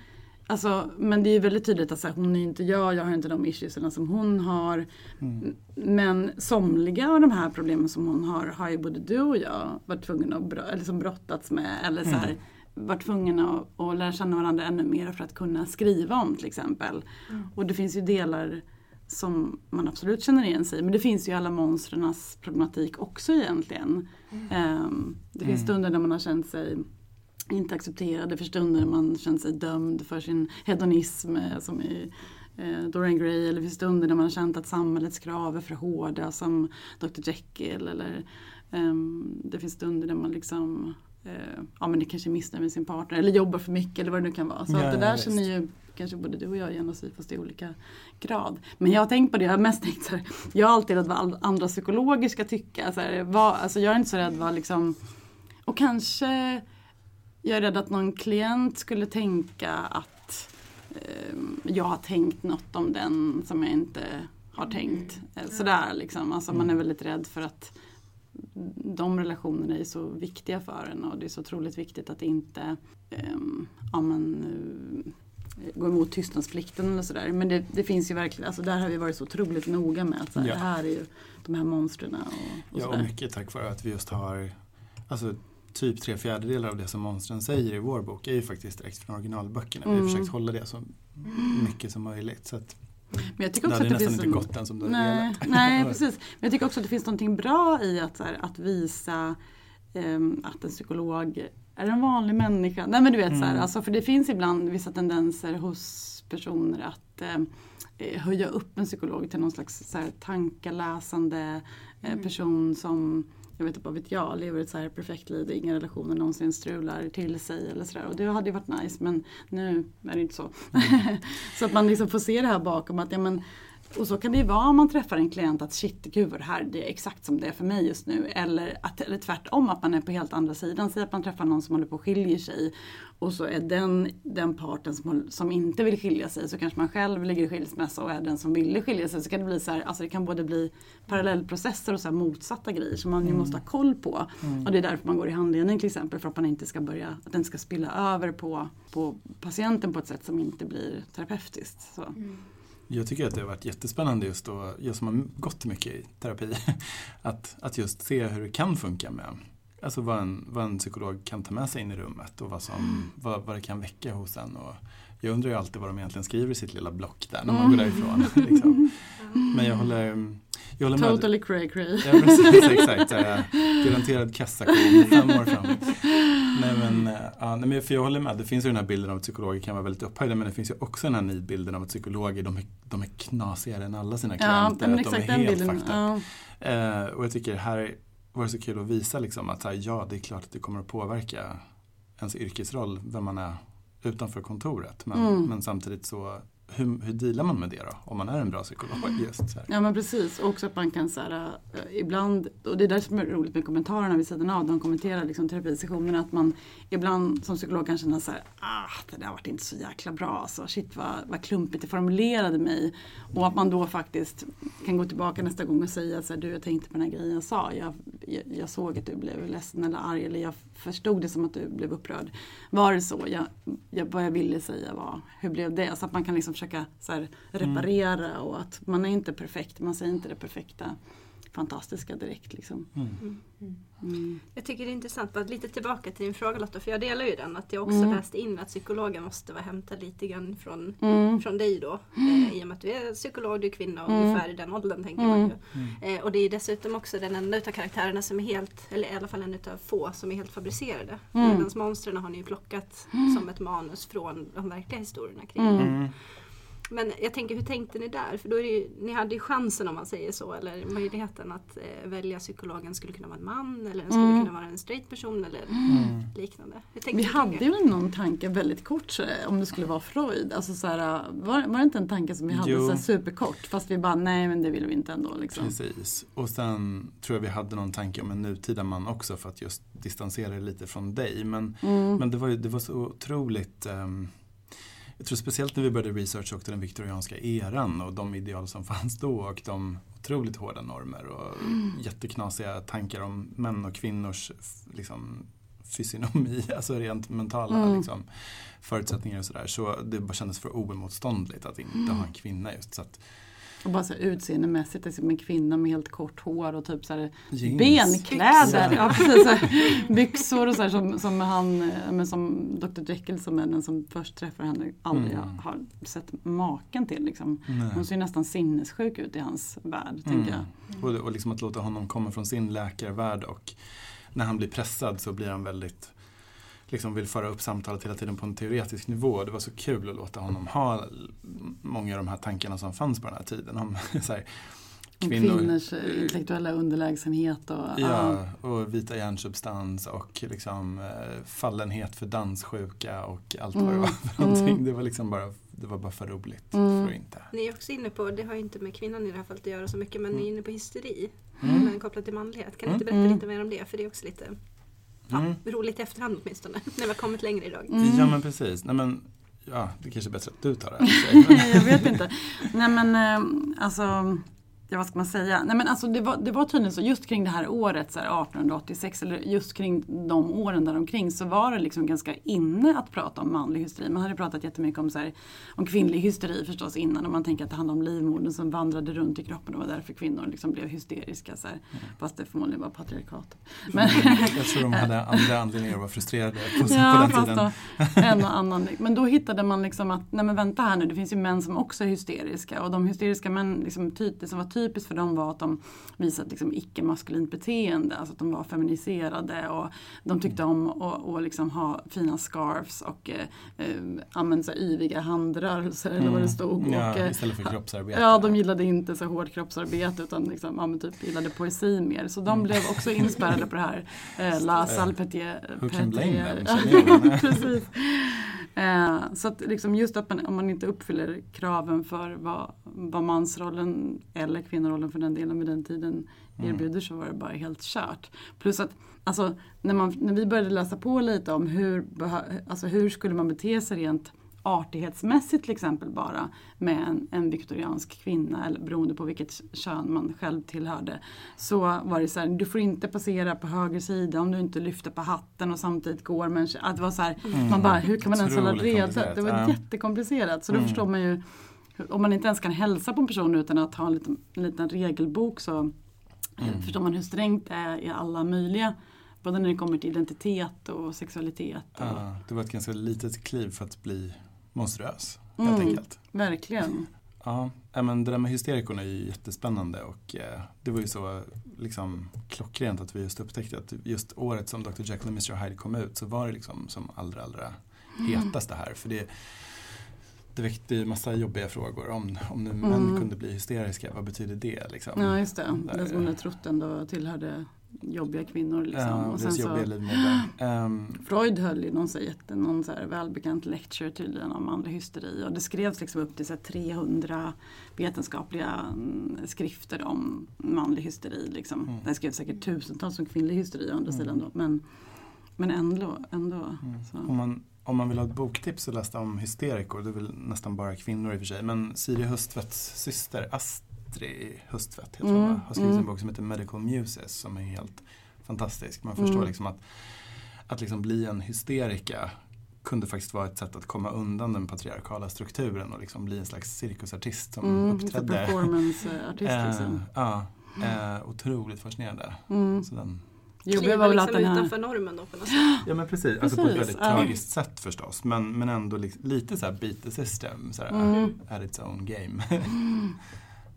Alltså, men det är väldigt tydligt att så här, hon är inte jag, jag har inte de issuesarna som hon har. Mm. Men somliga av de här problemen som hon har har ju både du och jag varit tvungna att bro- eller som brottats med. Eller så här, Mm. varit tvungna att, att lära känna varandra ännu mer för att kunna skriva om till exempel. Och det finns ju delar som man absolut känner igen sig i. Men det finns ju alla monstrens problematik också egentligen. Ehm, det finns Mm. stunder när man har känt sig inte accepterad. Det finns stunder när man känt sig dömd för sin hedonism eh, som i eh, Dorian Gray. Eller finns stunder när man har känt att samhällets krav är för hårda som Dr Jekyll. Eller, ehm, det finns stunder där man liksom eh, ja, men det kanske är missnöjd med sin partner eller jobbar för mycket eller vad det nu kan vara. Så Ja, det ja, där visst. känner ju kanske både du och jag igen oss i fast i olika grad. Men jag har tänkt på det, jag har mest tänkt så här, jag har alltid rädd vad andra psykologer ska tycka. Så här, vad, alltså jag är inte så rädd vad liksom, och kanske jag är rädd att någon klient skulle tänka att eh, jag har tänkt något om den som jag inte har tänkt. Eh, Sådär liksom, alltså man är väldigt rädd för att de relationerna är så viktiga för en och det är så otroligt viktigt att inte ehm, ja, men, eh, gå emot tystnadsplikten eller sådär. Men det, det finns ju verkligen, alltså där har vi varit så otroligt noga med att så här, Ja. det här är ju de här monstren och, och Ja, och mycket tack vare att vi just har alltså, typ tre fjärdedelar av det som monstren säger i vår bok är ju faktiskt direkt från originalböckerna. Vi har Mm. försökt hålla det så mycket som möjligt. Så att Men jag tycker det också hade att det nästan finns inte gått den som du Nej, nej <laughs> precis. Men jag tycker också att det finns någonting bra i att, här, att visa ehm, att en psykolog är en vanlig människa. Nej men du vet så här, Mm. alltså, för det finns ibland vissa tendenser hos personer att eh, höja upp en psykolog till någon slags så här, tankeläsande eh, person som jag vet inte vad vet jag, lever ett så här perfekt liv där inga relationer någonsin strular till sig eller sådär. Och det hade ju varit nice men nu är det inte så. <laughs> så att man liksom får se det här bakom att ja men och så kan det ju vara om man träffar en klient att shit, gud vad det här det är exakt som det är för mig just nu. Eller, att, eller tvärtom, att man är på helt andra sidan. Säg att man träffar någon som håller på att skilja sig. Och så är den, den parten som, som inte vill skilja sig så kanske man själv ligger i skilsmässa och är den som ville skilja sig. Så kan det bli så här, alltså det kan både bli parallellprocesser och så här motsatta grejer som man ju måste ha koll på. Och det är därför man går i handledning till exempel för att man inte ska börja, att den ska spilla över på, på patienten på ett sätt som inte blir terapeutiskt. Så. Jag tycker att det har varit jättespännande just då, jag som har gått mycket i terapi, <laughs> att, att just se hur det kan funka med alltså vad, en, vad en psykolog kan ta med sig in i rummet och vad, som, vad, vad det kan väcka hos en. Och jag undrar ju alltid vad de egentligen skriver i sitt lilla block där när man går därifrån. Liksom. <laughs> Men jag håller, jag håller med. Totally cray cray. Ja precis, exakt. Så här, garanterad kassako fem år framåt. Nej men, äh, ja, nej, men för jag håller med, det finns ju den här bilden av att psykologer kan vara väldigt upphöjda men det finns ju också den här nidbilden av att psykologer de är, de är knasigare än alla sina Ja, klienter. men att de exakt är den helt bilden. Ja. Eh, och jag tycker här var det så kul att visa liksom att här, ja, det är klart att det kommer att påverka ens yrkesroll, vem man är utanför kontoret. Men, Mm. men samtidigt så, hur, hur dealar man med det då? Om man är en bra psykolog just så här. Ja men precis, och också att man kan så här, eh, ibland, och det är där som är roligt med kommentarerna vid sidan av, de kommenterar liksom terapisessionerna, att man ibland som psykolog kan känna så här, ah det där vart inte så jäkla bra, alltså, shit vad, vad klumpigt det formulerade mig. Och att man då faktiskt kan gå tillbaka nästa gång och säga så här, du jag tänkte på den här grejen jag sa, jag, jag, jag såg att du blev ledsen eller arg, eller jag förstod det som att du blev upprörd. Var det så? Jag, jag, vad jag ville säga var, hur blev det? Så att man kan liksom försöka så här, reparera och att man är inte perfekt, man säger inte det perfekta, fantastiska direkt. Liksom. Mm. Mm. Jag tycker det är intressant, bara lite tillbaka till din fråga Lotta, för jag delar ju den. Att jag också Mm. läste in att psykologen måste vara hämtad lite grann från, Mm. från dig då. Eh, I och med att du är psykolog, du är kvinna och Mm. ungefär i den åldern tänker man ju. Mm. Eh, och det är dessutom också den enda utav karaktärerna som är helt, eller i alla fall en utav få som är helt fabricerade. Mm. Medan monstren har ni ju plockat som ett manus från de verkliga historierna kring Mm. det. Men jag tänker, hur tänkte ni där? För då är det ju, ni hade ju chansen om man säger så, eller möjligheten att eh, välja psykologen skulle kunna vara en man eller den skulle Mm. kunna vara en straight person eller Mm. liknande. Vi hade ju någon tanke väldigt kort så, om det skulle vara Freud. Alltså, så här, var, var det inte en tanke som vi hade Jo. så här, superkort fast vi bara nej men det vill vi inte ändå. Liksom. Precis. Och sen tror jag vi hade någon tanke om en nutida man också för att just distansera det lite från dig. Men, Mm. men det, var ju, det var så otroligt ehm, jag tror speciellt när vi började researcha också den viktorianska eran och de ideal som fanns då och de otroligt hårda normer och jätteknasiga tankar om män och kvinnors liksom, fysionomi, <laughs> alltså rent mentala Mm. liksom, förutsättningar och sådär. Så det bara kändes för oemotståndligt att inte ha en kvinna just. Så att, Och bara så utseendemässigt, liksom en kvinna med helt kort hår och typ så här, jeans. benkläder. Byxor. Ja, precis, så <laughs> byxor och så här, som, som han, men som Dr Jekyll som är den som först träffar henne aldrig Mm. har sett maken till. Liksom. Nej. Hon ser ju nästan sinnessjuk ut i hans värld, tänker jag. Mm. Och, och liksom att låta honom komma från sin läkarvärld och när han blir pressad så blir han väldigt liksom vill föra upp samtalet hela tiden på en teoretisk nivå. Det var så kul att låta honom ha många av de här tankarna som fanns på den här tiden. Om <laughs> så här, Om kvinnor, Kvinnors eh, intellektuella underlägsenhet och ja, och vita hjärnsubstans och liksom, eh, fallenhet för danssjuka och allt vad det Mm. var för någonting. Mm. Det var liksom bara, det var bara för roligt Mm. för inte. Ni är också inne på, det har ju inte med kvinnan i det här fallet att göra så mycket, men ni är inne på hysteri. Mm. Men kopplat till manlighet. Kan ni Mm. inte berätta Mm. lite mer om det? För det är också lite ja, Mm. roligt i efterhand åtminstone. <laughs> När vi har kommit längre idag. Mm. Ja men precis. Nej, men, ja, det kanske är bättre att du tar det <laughs> jag vet inte. Nej men eh, alltså, ja, vad ska man säga? Nej men alltså det var, det var tydligen så just kring det här året, så här 1886, eller just kring de åren däromkring så var det liksom ganska inne att prata om manlig hysteri. Man hade pratat jättemycket om, så här, om kvinnlig hysteri förstås innan och man tänker att det handlar om livmodern som vandrade runt i kroppen och var därför kvinnor liksom blev hysteriska. Så här. Fast det förmodligen var patriarkatet. Men, <laughs> Jag tror de hade andra anledningar att vara frustrerade på, på Ja, den fast tiden. då, en och <laughs> annan. Men då hittade man liksom att, nej men vänta här nu, det finns ju män som också är hysteriska. Och de hysteriska män, liksom, ty, det som var typiskt för dem var att de visade liksom, icke-maskulint beteende. Alltså att de var feminiserade och de tyckte om att liksom ha fina scarves och eh, eh, använda så här yviga handrörelser eller vad det stod. Mm. Ja, och, eh, istället för kroppsarbete. Ja, de gillade inte så hårt kroppsarbete utan liksom, ja, men typ gillade poesi mer. Så de blev också inspärrade på det här eh, La Salpetier. Who can blame them. <laughs> Precis. Eh, så att liksom just att man, om man inte uppfyller kraven för vad, vad mansrollen eller kvinnorollen för den delen vid den tiden erbjuder så var det bara helt kört. Plus att alltså, när, man, när vi började läsa på lite om hur, alltså, hur skulle man bete sig rent artighetsmässigt till exempel bara med en, en viktoriansk kvinna eller beroende på vilket kön man själv tillhörde. Så var det så här, du får inte passera på höger sida om du inte lyfter på hatten och samtidigt går med en. Att det var så här, man bara, hur kan man ens hålla reda? Det var jättekomplicerat. Så då Mm. förstår man ju, om man inte ens kan hälsa på en person utan att ha en liten, en liten regelbok så eh, Mm. förstår man hur strängt det är i alla möjliga Både när det kommer till identitet och sexualitet. Och, Ja, det var ett ganska litet kliv för att bli monstruös. Helt Mm. enkelt. Verkligen. Ja, men det där med hysterikorna är ju jättespännande och eh, det var ju så liksom, klockrent att vi just upptäckte att just året som Dr. Jekyll och Mr. Hyde kom ut så var det liksom som allra, allra hetaste här. För det, det väckte ju massa jobbiga frågor. Om, om nu män Mm. kunde bli hysteriska, vad betyder det? Liksom? Ja, just det. Där- Den som man hade trott ändå tillhörde jobbiga kvinnor. Liksom. Ja, och sen så. Ehm, Freud höll ju någon, så jätte, någon så välbekant lecture tydligen om manlig hysteri och det skrevs liksom upp till så här 300 vetenskapliga mm, skrifter om manlig hysteri. Liksom. Mm. Det skrevs säkert tusentals om kvinnlig hysteri å andra Mm. sidan då. Men, men ändå. ändå Mm. så. Om man, om man vill ha ett boktips att läsa om hysterikor, det är väl nästan bara kvinnor i och för sig, men Siri Hustvedts syster Astrid Hustvedt heter hon, Mm, va? har skrivit mm. en bok som heter Medical Muses som är helt fantastisk. Man förstår Mm. liksom att, att liksom bli en hysterika kunde faktiskt vara ett sätt att komma undan den patriarkala strukturen och liksom bli en slags cirkusartist som Mm, uppträdde. performanceartist <laughs> Eh, liksom. ja, eh, otroligt fascinerande. Mm. Så den, Jobbiga var väl att liksom den här... utanför normen då på något sätt. <gasps> Ja men precis, alltså på ett Precis, väldigt ja. tragiskt sätt förstås. Men, men ändå li- lite så här beat the system, så här, Mm. at its own game. <laughs>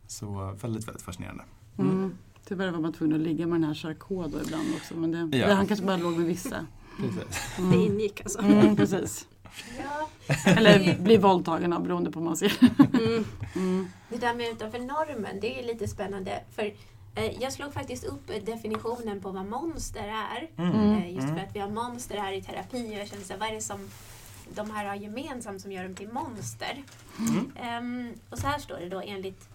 så väldigt, väldigt fascinerande. Mm. Tyvärr var man tvungen att ligga med den här Charcot då ibland också. Men det, Ja. det, han kanske bara låg med vissa. <laughs> Precis. Det Mm. ingick alltså. Mm, precis. Ja, Eller bli våldtagen av beroende på vad man ser. Mm. Mm. det där med utanför normen, det är lite spännande. För jag slog faktiskt upp definitionen på vad monster är. Mm. Eh, just för att vi har monster här i terapi och jag kände så här, vad är det som de här har gemensamt som gör dem till monster? Mm. Ehm, och så här står det då enligt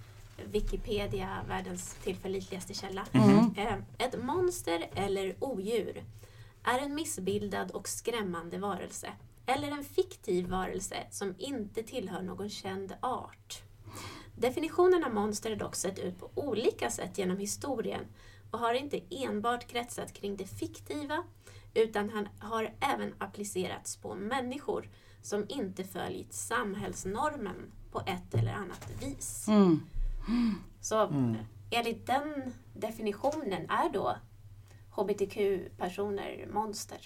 Wikipedia, världens tillförlitligaste källa. Mm. Ehm, ett monster eller odjur är en missbildad och skrämmande varelse eller en fiktiv varelse som inte tillhör någon känd art. Definitionen av monster har dock sett ut på olika sätt genom historien och har inte enbart kretsat kring det fiktiva utan han har även applicerats på människor som inte följt samhällsnormen på ett eller annat vis. Mm. Så Mm. enligt den definitionen är då hbtq-personer monster?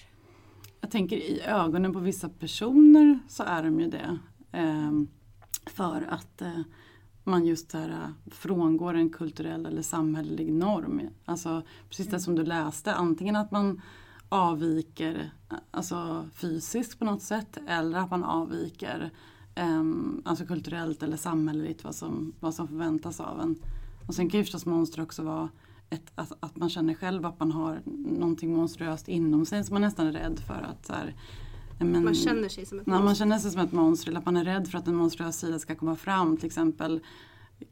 Jag tänker i ögonen på vissa personer så är de ju det. Ehm, för att eh, man just här, eh, frångår en kulturell eller samhällelig norm. Alltså precis det som du läste, antingen att man avviker eh, alltså fysiskt på något sätt eller att man avviker ehm, alltså kulturellt eller samhälleligt vad som, vad som förväntas av en. Och sen kan ju förstås monster också vara ett, att, att man känner själv att man har någonting monstruöst inom sig som man nästan är rädd för att så här, men, Man känner sig som ett när man monster. känner sig som ett monster eller att man är rädd för att en monstruös sida ska komma fram. Till exempel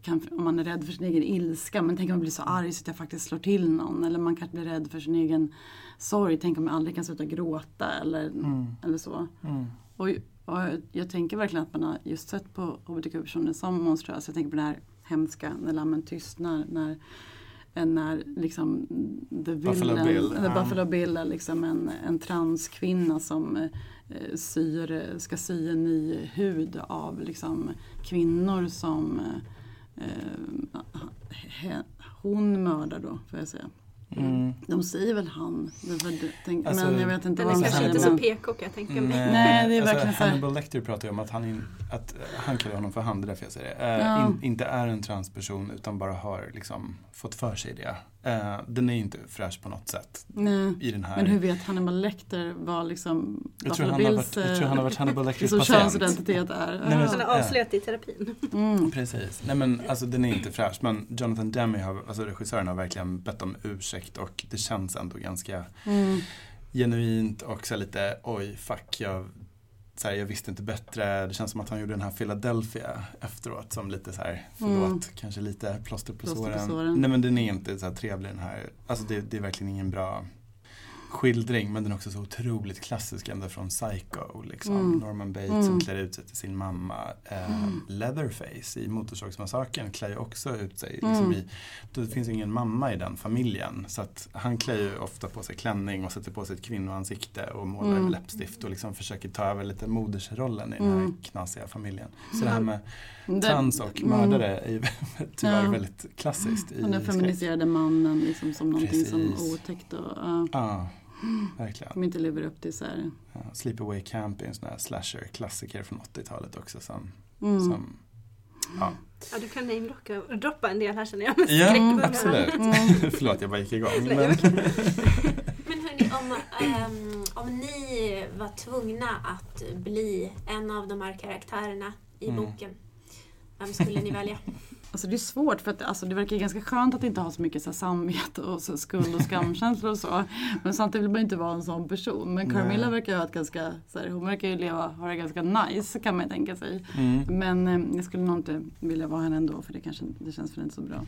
kan, om man är rädd för sin egen ilska. Men tänk om man blir så arg så att jag faktiskt slår till någon. Eller man kanske blir rädd för sin egen sorg. Tänk om jag aldrig kan sluta gråta eller, Mm. eller så. Mm. Och, och jag tänker verkligen att man har just sett på hbtq-personer som monstruösa. Jag tänker på det här hemska när lammen tystnar. När, när liksom the Buffalo Bill, eller. Buffalo Bill är liksom en, en transkvinna som eh, syr, ska sy en ny hud av liksom kvinnor som eh, he, hon mördar då, får jag säga. Mm. De säger väl han, det var, det- tänk, Alltså, men jag vet inte Den vad är de kanske säger. inte så men- PK kan jag tänka mig. Nej, det är alltså, verkligen så Hannibal Lecter pratar ju om att han, in, att, eh, han kallar honom för han, det är därför jag säger det. Eh, Ja. in, inte är en transperson utan bara har liksom fått för sig det. Eh, den är inte fräsch på något sätt Nej. i den här. Men hur vet Hannibal Lecter vad liksom jag, tror Buffalo han har Bills varit, jag tror han har varit Hannibal eh, Lecters liksom patient. könsidentitet är? Nej, men- Han har avslöjat i terapin. Mm. Precis. Nej men alltså den är inte fräsch. Men Jonathan Demme, har, alltså regissören, har verkligen bett om ursäkt och det känns ändå ganska Mm. genuint och så lite oj fuck jag, så här, jag visste inte bättre. Det känns som att han gjorde den här Philadelphia efteråt som lite så här, förlåt, Mm. kanske lite plåster på, Plåster på såren. Nej men den är inte så här trevlig den här. Alltså det, det är verkligen ingen bra skildring men den är också så otroligt klassisk ända från Psycho. Liksom. Mm. Norman Bates Mm. som klär ut sig till sin mamma. Eh, Mm. Leatherface i Motorsågsmassakern klär ju också ut sig. Mm. Liksom i, det finns ju ingen mamma i den familjen. Så att han klär ju ofta på sig klänning och sätter på sig ett kvinnoansikte och målar Mm. med läppstift och liksom försöker ta över lite modersrollen i den här Mm. knasiga familjen. Så det här med trans och mm. mördare är ju <laughs> tyvärr Ja. väldigt klassiskt i Den feminiserade mannen liksom som någonting som Precis. otäckt och ja. Ja, Verkligen. Som inte lever upp till så här. Ja, Sleepaway Camp är en sån här slasher-klassiker från 80-talet också. Som, Mm. som, ja. Ja, du kan namedroppa droppa en del här känner jag. med ja, absolut. Mm. <laughs> Förlåt, jag bara gick igång. Men, <laughs> Men hörni, om, ehm, om ni var tvungna att bli en av de här karaktärerna i Mm. boken, vem skulle ni välja? <laughs> Alltså det är svårt för att alltså, det verkar ganska skönt att inte ha så mycket så här, samvete och så, skuld och skamkänslor och så. Men samtidigt vill man inte vara en sån person. Men Carmilla Nej. verkar ha ett ganska, så här, hon verkar ju leva, ha det ganska nice kan man ju tänka sig. mm. Men eh, jag skulle nog inte vilja vara henne ändå för det kanske det känns väl inte så bra.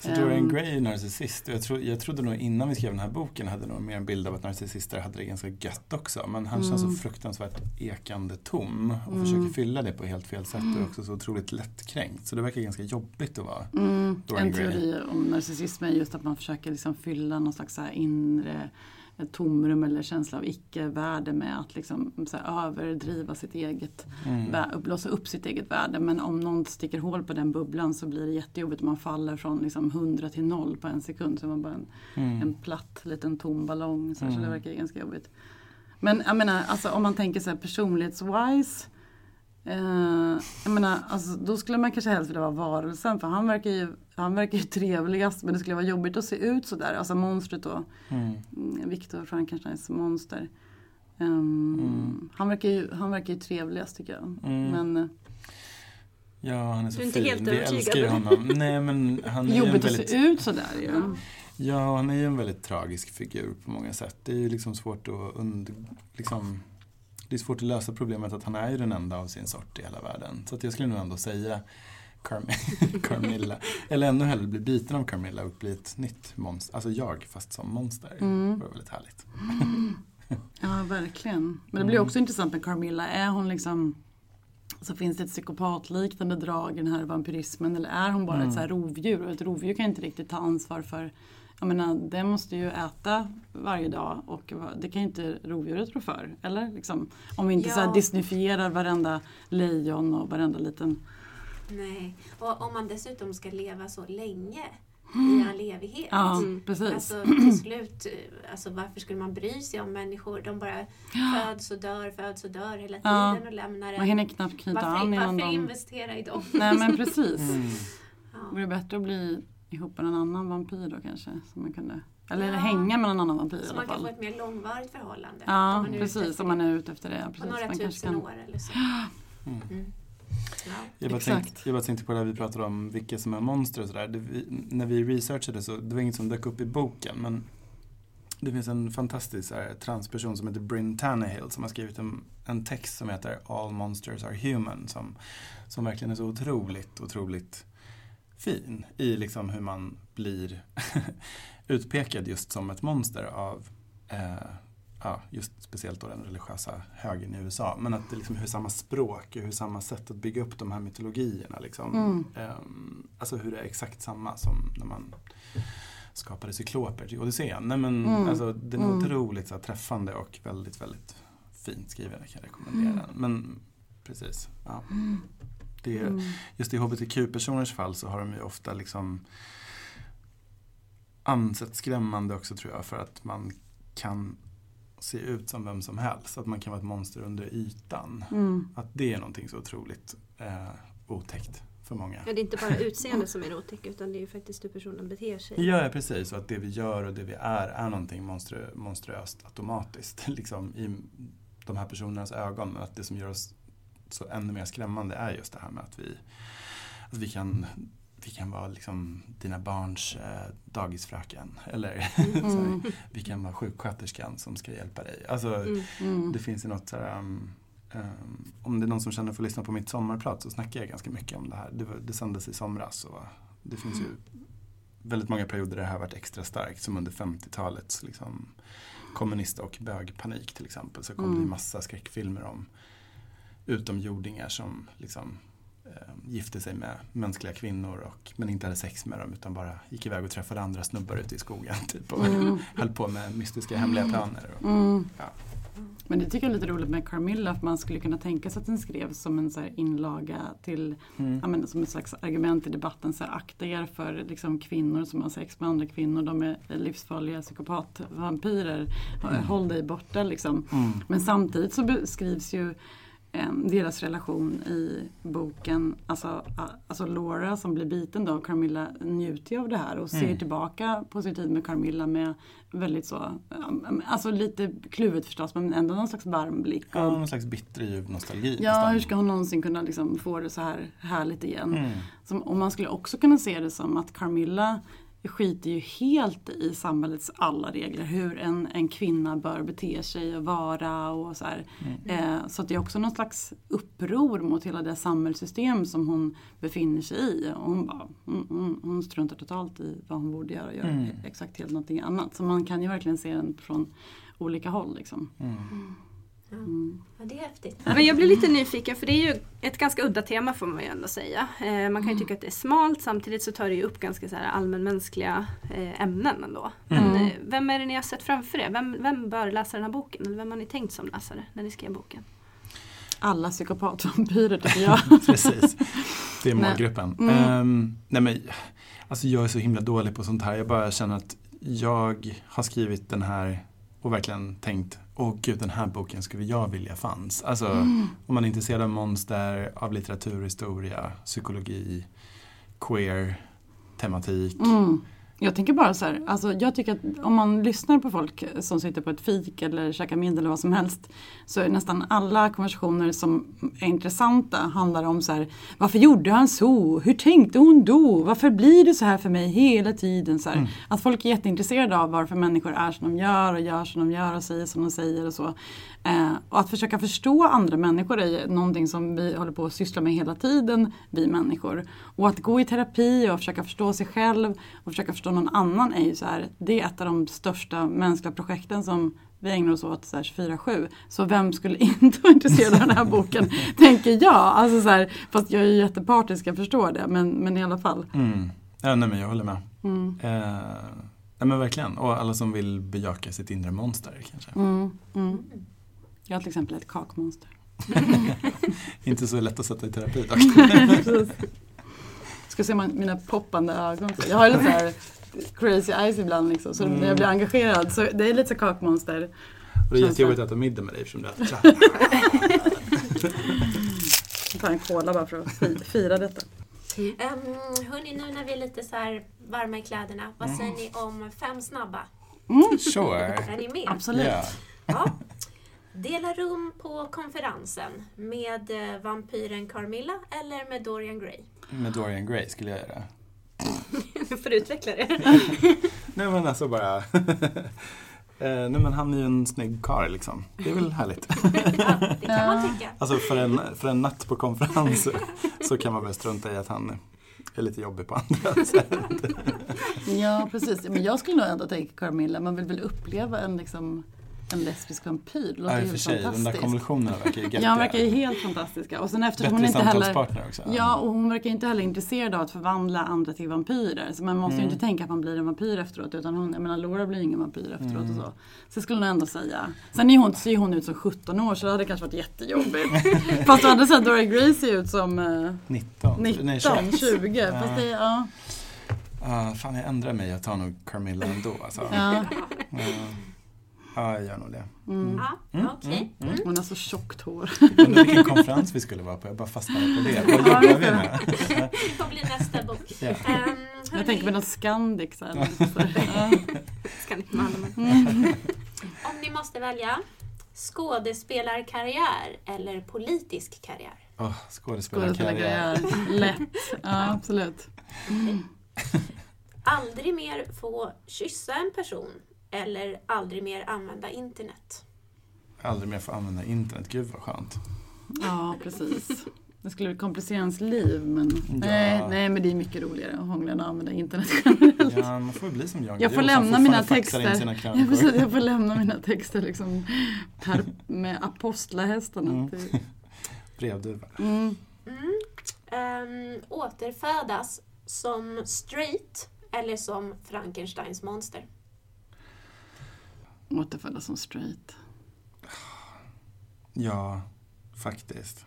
Så Dorian Ehm. Gray är narcissist. Och jag, tro, jag trodde nog innan vi skrev den här boken hade nog mer en bild av att narcissister hade det ganska gött också. Men han känns så Mm. fruktansvärt ekande tom och Mm. försöker fylla det på helt fel sätt och är också så otroligt lättkränkt. Så det verkar ganska jobbigt att vara. Mm, Dorian en Gray. teori om narcissism är just att man försöker liksom fylla någon slags inre ett tomrum eller känsla av icke-värde med att liksom så här överdriva sitt eget Mm. blåsa upp sitt eget värde. Men om någon sticker hål på den bubblan så blir det jättejobbigt man faller från liksom 100 till 0 på en sekund. Så man bara en, Mm. en platt liten tom ballong. Så, här, så det Mm. verkar ganska jobbigt. Men jag menar, alltså, om man tänker så här personlighetswise. Eh, jag menar, alltså, då skulle man kanske helst vilja vara varelsen för han verkar ju, han verkar ju trevligast men det skulle vara jobbigt att se ut sådär. Alltså monstret då. Mm. Mm, Viktor Frankensteins monster. Ehm, Mm. han, verkar ju, han verkar ju trevligast tycker jag. Mm. Men eh, Ja, han är så Du är inte fin. helt Vi älskar ju honom. Nej, men han är jobbigt att väldigt... se ut sådär ju. Ja, han är ju en väldigt tragisk figur på många sätt. Det är ju liksom svårt att und... liksom... Det är svårt att lösa problemet att han är ju den enda av sin sort i hela världen. Så att jag skulle nog ändå säga Carm- <laughs> Carmilla. Eller ännu hellre bli biten av Carmilla och bli ett nytt monster. Alltså jag, fast som monster. Mm. Det var väldigt härligt. <laughs> Ja, verkligen. Men det blir Mm. också intressant med Carmilla. Är hon liksom så finns det ett psykopatliknande drag i den här vampyrismen eller är hon bara Mm. ett så här rovdjur? Och ett rovdjur kan inte riktigt ta ansvar för jag menar, det måste ju äta varje dag och det kan ju inte rovdjuret rå för. Eller? Liksom, om vi inte så Ja. här disneyfierar varenda lejon och varenda liten... Nej, och om man dessutom ska leva så länge i all evighet. Ja, Mm. precis. Alltså till slut, alltså varför skulle man bry sig om människor? De bara föds och dör, föds och dör hela Ja. tiden och lämnar Man en. hinner knappt knyta Varför, an innan varför de... investera i dem? Nej men <laughs> precis. Mm. Ja. Vore det bättre att bli ihop med en annan vampyr då kanske? Som man kunde, eller Ja. hänga med en annan vampyr i Så alla man kan få fall. ett mer långvarigt förhållande. Ja precis, om man är ute efter det. Ja, På precis. några man tusen kan... år eller så. <gasps> Mm. Mm. Ja. Jag bara, Exakt. tänkte, jag bara tänkte på det här vi pratade om, vilka som är monster och sådär. När vi researchade så, det var inget som dök upp i boken men det finns en fantastisk så här, transperson som heter Bryn Tannehill som har skrivit en, en text som heter All Monsters Are Human som, som verkligen är så otroligt, otroligt fin i liksom hur man blir <laughs> utpekad just som ett monster av eh, ja, just speciellt då den religiösa högern i USA. Men att det liksom hur samma språk och hur samma sätt att bygga upp de här mytologierna. Liksom, Mm. ehm, alltså hur det är exakt samma som när man skapade cykloper till Odysseen. Nej, men, Mm. alltså, den är Mm. otroligt så här, träffande och väldigt, väldigt fint skriven. Jag kan rekommendera Mm. den. Men precis. Ja. Det, Mm. Just i hbtq-personers fall så har de ju ofta liksom ansett skrämmande också tror jag för att man kan se ut som vem som helst. Att man kan vara ett monster under ytan. Mm. Att det är någonting så otroligt eh, otäckt för många. Ja, det är inte bara <laughs> utseende som är otäckt utan det är ju faktiskt hur personen beter sig. Ja, precis. Och att det vi gör och det vi är är någonting monströ, monströst automatiskt <laughs> liksom, i de här personernas ögon. Men att det som gör oss så ännu mer skrämmande är just det här med att vi, att vi kan vi kan vara liksom dina barns eh, dagisfröken. Eller <laughs> så här, vi kan vara sjuksköterskan som ska hjälpa dig. Alltså, Mm. Mm. det finns ju något så här, um, um, om det är någon som känner för att lyssna på mitt sommarprat så snackar jag ganska mycket om det här. Det, det sändes i somras och det finns ju väldigt många perioder där det här varit extra starkt som under 50-talets liksom, kommunist och bögpanik till exempel. Så kom det Mm. ju massa skräckfilmer om utomjordingar som liksom eh, gifte sig med mänskliga kvinnor och, men inte hade sex med dem utan bara gick iväg och träffade andra snubbar ute i skogen <laughs> typ, och Mm. höll på med mystiska hemliga planer. Och, Mm. Ja. Men det tycker jag är lite roligt med Carmilla för man skulle kunna tänka sig att den skrevs som en så inlaga till, Mm. ja, men, som ett slags argument i debatten. Så här, akta er för liksom, kvinnor som har sex med andra kvinnor. De är livsfarliga psykopatvampyrer. Mm. Håll dig borta liksom. Mm. Men samtidigt så beskrivs ju deras relation i boken, alltså, alltså Laura som blir biten då av Carmilla njuter ju av det här och ser Mm. tillbaka på sin tid med Carmilla med väldigt så, um, alltså lite kluvet förstås men ändå någon slags varm blick. Ja, Och, någon slags bitterljuv nostalgi. ja, nästan. hur ska hon någonsin kunna liksom få det så här härligt igen? Mm. Som, och man skulle också kunna se det som att Carmilla skiter ju helt i samhällets alla regler. Hur en, en kvinna bör bete sig och vara och så här. Eh, så att det är också någon slags uppror mot hela det samhällssystem som hon befinner sig i. Och hon, bara, hon, hon, hon struntar totalt i vad hon borde göra och gör Mm. exakt helt någonting annat. Så man kan ju verkligen se den från olika håll. Liksom. Mm. Mm. Ja, det är häftigt. Men jag blir lite nyfiken för det är ju ett ganska udda tema får man ju ändå säga. Eh, man kan ju tycka att det är smalt samtidigt så tar det ju upp ganska så här allmänmänskliga eh, ämnen ändå. Men Mm. eh, vem är det ni har sett framför er? Vem, vem bör läsa den här boken? Eller vem har ni tänkt som läsare när ni skrev boken? Alla psykopatvampyrer tycker jag. <laughs> Precis, det är Nej. målgruppen. Mm. Ehm, nej men, alltså jag är så himla dålig på sånt här. Jag bara känner att jag har skrivit den här och verkligen tänkt Åh gud, den här boken skulle jag vilja fanns. Alltså, Mm. om man är intresserad av monster, av litteraturhistoria, psykologi, queer, tematik. Mm. Jag tänker bara så här, alltså jag tycker att om man lyssnar på folk som sitter på ett fik eller käkar middag eller vad som helst så är nästan alla konversationer som är intressanta handlar om så här, varför gjorde han så? Hur tänkte hon då? Varför blir det så här för mig hela tiden? Så Mm. Att folk är jätteintresserade av varför människor är som de gör och gör som de gör och säger som de säger och så. Eh, och att försöka förstå andra människor är någonting som vi håller på att syssla med hela tiden, vi människor. Och att gå i terapi och försöka förstå sig själv och försöka förstå någon annan är ju så här, det är ett av de största mänskliga projekten som vi ägnar oss åt så här 24-7. Så vem skulle <laughs> inte vara intresserad av den här boken, <laughs> tänker jag. Alltså så här, fast jag är ju jättepartisk, jag förstår det, men, men i alla fall. Mm. Ja, nej men jag håller med. Mm. Eh, nej men verkligen. Och alla som vill bejaka sitt inre monster kanske. Mm, mm. Jag har till exempel ett kakmonster. <laughs> Inte så lätt att sätta i terapi dock. <laughs> Ska se man- mina poppande ögon. Jag har lite så här crazy eyes ibland liksom. Så när jag blir engagerad så det är lite så kakmonster. Och det är jättejobbigt att äta middag med dig eftersom du äter <laughs> Jag tar en cola bara för att fi- fira detta. Um, hörni, nu när vi är lite så här varma i kläderna, vad säger ni om fem snabba? Sure. Är ni med? Absolut. Ja. Ja. Dela rum på konferensen med eh, vampyren Carmilla eller med Dorian Gray? Med Dorian Gray skulle jag göra. <laughs> Du får utveckla det. <laughs> Nej men alltså bara... <laughs> Eh, nej men han är ju en snygg karl liksom. Det är väl härligt. Ja, det kan man tycka. Alltså för en, för en natt på konferens så, så kan man väl strunta i att han är lite jobbig på andra sätt. Ja precis. Men jag skulle nog ändå tänka Carmilla. Man vill väl uppleva en, liksom, en lesbisk vampyr. Det låter Ja, i ju och för sig, de där konversationerna verkar ju <laughs> Ja, hon verkar ju helt fantastiska. Och sen eftersom Bättre hon inte heller... också. Ja, och hon verkar ju inte heller intresserad av att förvandla andra till vampyrer. Så man måste ju Mm. inte tänka att man blir en vampyr efteråt. Utan hon, jag menar, Laura blir ju ingen vampyr efteråt och Mm. så. Så jag skulle nog ändå säga. Sen är hon, ser hon ut som 17 år så det hade kanske varit jättejobbigt. <laughs> Fast då hade sett Dora Gray se ut som eh, 19, 19, nej 21. 20. Fast det, ja. Ah, fan jag ändrar mig, jag tar nog Carmilla ändå alltså. ja. Ja, ja jag gör nog det. Mm. Ja, Mm, okej. mm, Hon har så tjockt hår. Undrar vilken konferens vi skulle vara på, jag bara fastnade på det. Vad jobbar vi det. med? Det får bli nästa bok. Ja. Ehm, Jag tänker på något Scandic. Ni med alla Om ni måste välja skådespelarkarriär eller politisk karriär? Oh, skådespelarkarriär. Skådespelarkarriär. Lätt. Ja, absolut. Aldrig mer få kyssa en person eller aldrig mer använda internet? Aldrig mer få använda internet, gud vad skönt. Ja, precis. Det skulle komplicera ens liv men nej, nej men det är mycket roligare att hångla än att använda internet generellt. Ja, man får bli som Jan Jag får lämna mina texter. Jag, precis, jag får lämna mina texter liksom per, med apostlahästarna. Mm. till- <laughs> Brevduva. Mm. Mm. Ehm, återfödas som straight eller som Frankensteins monster? Återfödda som straight. Ja, faktiskt.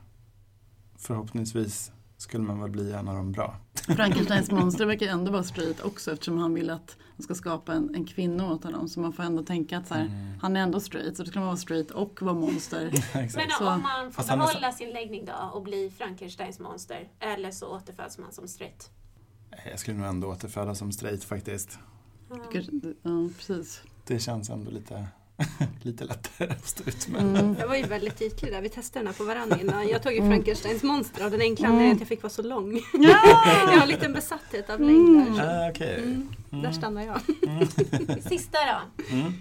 Förhoppningsvis skulle man väl bli en av de bra. Frankensteins monster verkar ändå vara straight också eftersom han vill att han ska skapa en, en kvinna åt honom. Så man får ändå tänka att så här, Mm. han är ändå straight så då ska man vara straight och vara monster. <laughs> Men Så- om man får behålla sin läggning då och bli Frankensteins monster, eller så återföds man som straight. Jag skulle nog ändå återfödas som straight faktiskt. Tycker- Ja, precis. Det känns ändå lite, <laughs> lite lättare att stå ut med. Mm. Jag var ju väldigt ytlig där, vi testade den här på varandra innan. Jag tog ju Mm. Frankensteins monster av den enkla Mm. anledningen att jag fick vara så lång. Ja! <laughs> Jag har en liten besatthet av längd där. Ah, Okej. Mm, Mm. Där stannar jag. <laughs> Sista då. Mm.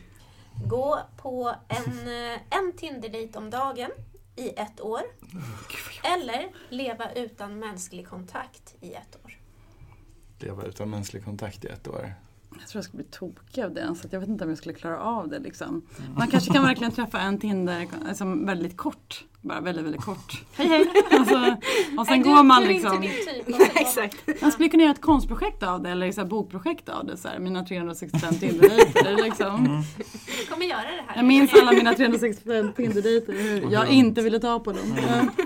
Gå på en, eh, en Tinder-dejt om dagen i ett år. Eller leva utan mänsklig kontakt i ett år. Leva utan mänsklig kontakt i ett år. Jag tror jag skulle bli tokig av det. Så att jag vet inte om jag skulle klara av det. Liksom. Man kanske kan verkligen träffa en Tinder som väldigt kort. Bara väldigt, väldigt kort. Hej hej! <laughs> Alltså, och sen Nej, går man liksom. inte min typ. och så går <laughs> man- Exakt. Man skulle kunna göra ett konstprojekt av det eller så här bokprojekt av det. Så här, mina 365 Tinder-dejter. <laughs> Liksom. Du kommer göra det här. Jag minns alla mina 365 Tinder-dejter. Hur jag inte ville ta på dem. Ja,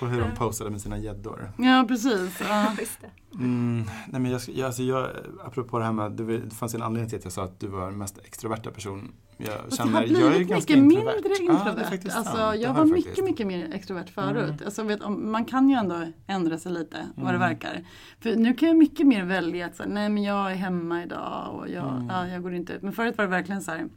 Och hur de posade med sina gäddor. Ja precis. Ja. Mm, nej men jag, jag, alltså jag, apropå det här med, det, fanns en anledning till att jag sa att du var den mest extroverta person jag Fast jag känner. jag är ganska mycket introvert. mindre introvert. faktiskt alltså, jag har var jag mycket, faktiskt. mycket mer extrovert förut. Mm. Alltså, vet, man kan ju ändå ändra sig lite vad det Mm. verkar. För nu kan jag mycket mer välja att säga, nej men jag är hemma idag och jag, Mm. ja, jag går inte ut. Men förut var det verkligen så här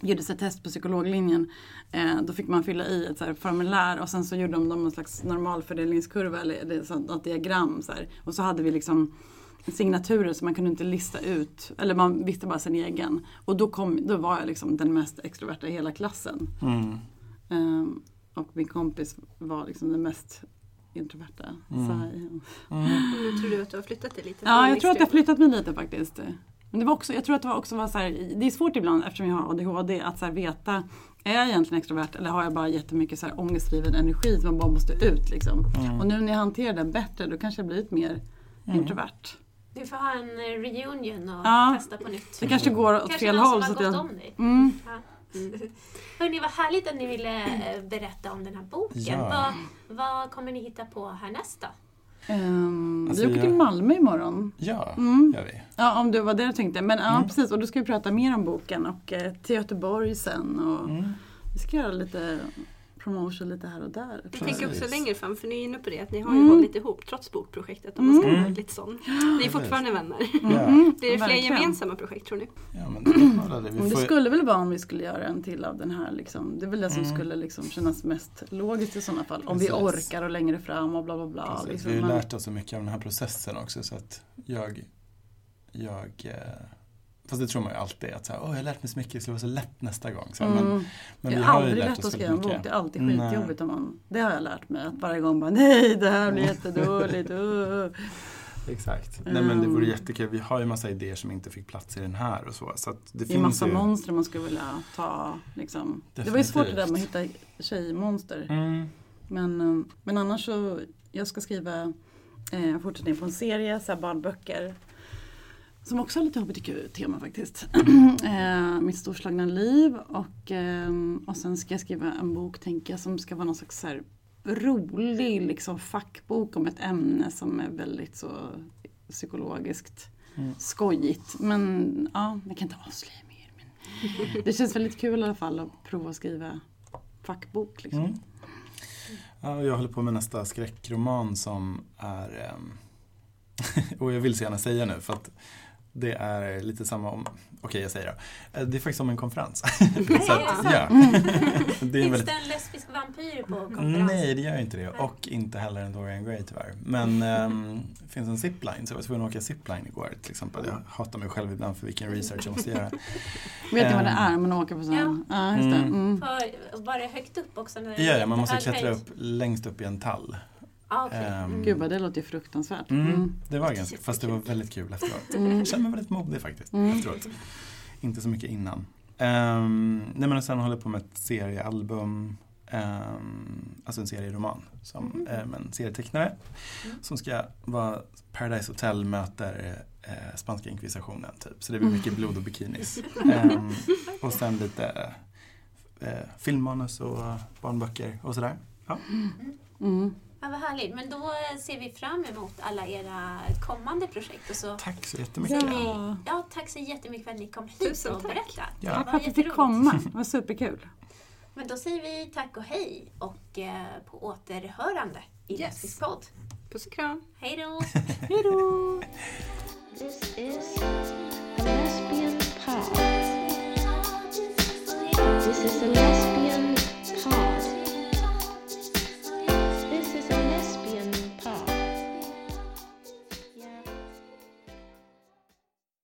gjordes ett test på psykologlinjen. Eh, då fick man fylla i ett så här formulär och sen så gjorde de någon slags normalfördelningskurva eller, eller så, något diagram. Så här. Och så hade vi liksom signaturer så man kunde inte lista ut, eller man visste bara sin egen. Och då, kom, då var jag liksom den mest extroverta i hela klassen. Mm. Ehm, och min kompis var liksom den mest introverta. Mm. Så, Mm. Och nu tror du att du har flyttat dig lite? ja, jag tror att jag extrem- flyttat mig lite faktiskt. Men det var också, jag tror att det var också var så här, det är svårt ibland eftersom jag har ADHD att så här veta, är jag egentligen extrovert eller har jag bara jättemycket så här ångestdriven energi som man bara måste ut liksom. Mm. Och nu när jag hanterar den bättre då kanske jag blivit mer Mm. introvert. Du får ha en eh, reunion och Ja. testa på nytt. Det kanske går åt Kanske fel någon håll. som Så har att gått jag, om dig. mm. Ja. <laughs> Hörni, vad härligt att ni ville eh, berätta om den här boken. Ja. Vad, vad kommer ni hitta på härnäst då? Ehm, Alltså, vi åker jag- till Malmö imorgon. Ja, Mm. gör vi. Ja, om det var det du tänkte. Men ja, Mm. precis. Och då ska vi prata mer om boken och eh, till Göteborg sen. Och Mm. Vi ska göra lite promotion lite här och där. Jag tänker också längre fram, för ni är inne på det att ni har ju Mm. hållit ihop trots bokprojektet om man ska Mm. vara lite sån. Ni är fortfarande vänner. Mm, Blir <laughs> det fler verkligen. gemensamma projekt tror ni? Ja, men det, det, vi skulle väl vara om vi skulle göra en till av den här. Liksom. Det är väl det som Mm. skulle liksom kännas mest logiskt i sådana fall. Om vi Precis. orkar och längre fram och bla bla bla. liksom. vi har ju Men- lärt oss så mycket av den här processen också så att jag, jag eh, Fast det tror man ju alltid, att så här, Åh, jag har lärt mig så mycket, det ska vara så lätt nästa gång. Så, här, men, Mm. men det vi är aldrig lärt lätt att skriva en bok. Det är alltid skitjobbigt. Om man, det har jag lärt mig. Att varje gång bara nej det här blir jättedåligt. uh. Exakt. Nej men det vore Mm. jättekul. Vi har ju massa idéer som inte fick plats i den här och så. så det Det är massa ju... monster man skulle vilja ta. Liksom. Det var ju svårt det där med att hitta tjejmonster. Mm. Men, eh, men annars så, jag ska skriva eh, fortsättning på en serie, så här barnböcker. Som också har lite hbtq-tema faktiskt. <clears throat> eh, mitt storslagna liv och, eh, och sen ska jag skriva en bok tänker jag som ska vara någon slags så här, rolig liksom, fackbok om ett ämne som är väldigt så psykologiskt Mm. skojigt. Men ja, jag kan inte avslöja mer. Men det känns väldigt kul i alla fall att prova att skriva fackbok. Liksom. Mm. Ja, jag håller på med nästa skräckroman som är ehm, <laughs> och jag vill så gärna säga nu för att det är lite samma om, okej jag säger det. Eh, Det är faktiskt om en konferens. <laughs> så att, ja. <laughs> det är väldigt det en lesbisk vampyr på konferensen? Nej, det gör inte det. Och inte heller en Dorian Gray tyvärr. Men ehm, det <laughs> finns en zipline, så jag var tvungen att åka zipline igår till exempel. Jag hatar mig själv ibland för vilken research jag måste göra. Vet ni vad det Ehm. är? Man åker på sån. Ja, just det. Mm. Mm. För, var det högt upp också? När det Ja, ja, man måste klättra höjd? upp längst upp i en tall. Ah, okej. Ehm, Gud vad det låter ju fruktansvärt. Mm, Mm. det var ganska, fast det var väldigt kul efteråt. Mm. Jag känner mig väldigt modig faktiskt Mm. efteråt. Inte så mycket innan. Um, nej men sen håller jag på med ett seriealbum, ehm, alltså en serieroman, som mm. en serietecknare. Mm. Som ska vara Paradise Hotel möter eh, spanska inkvisitionen typ. Så det blir mycket blod och bikinis. <laughs> Ehm, och sen lite eh, filmmanus och barnböcker och sådär. Ja. Mm. Ja, vad härligt. Men då eh, ser vi fram emot alla era kommande projekt. Och så Tack så jättemycket. Ja. vi, ja, tack så jättemycket för att ni kom hit Tusen och tack. berättade. Ja. Tack var för att du fick komma, det var superkul. Men då säger vi tack och hej och eh, på återhörande i Yes. Lesbisk podd. Puss och kram. Hej då! <laughs> Hej då! This is a lesbian pod. This is a lesbian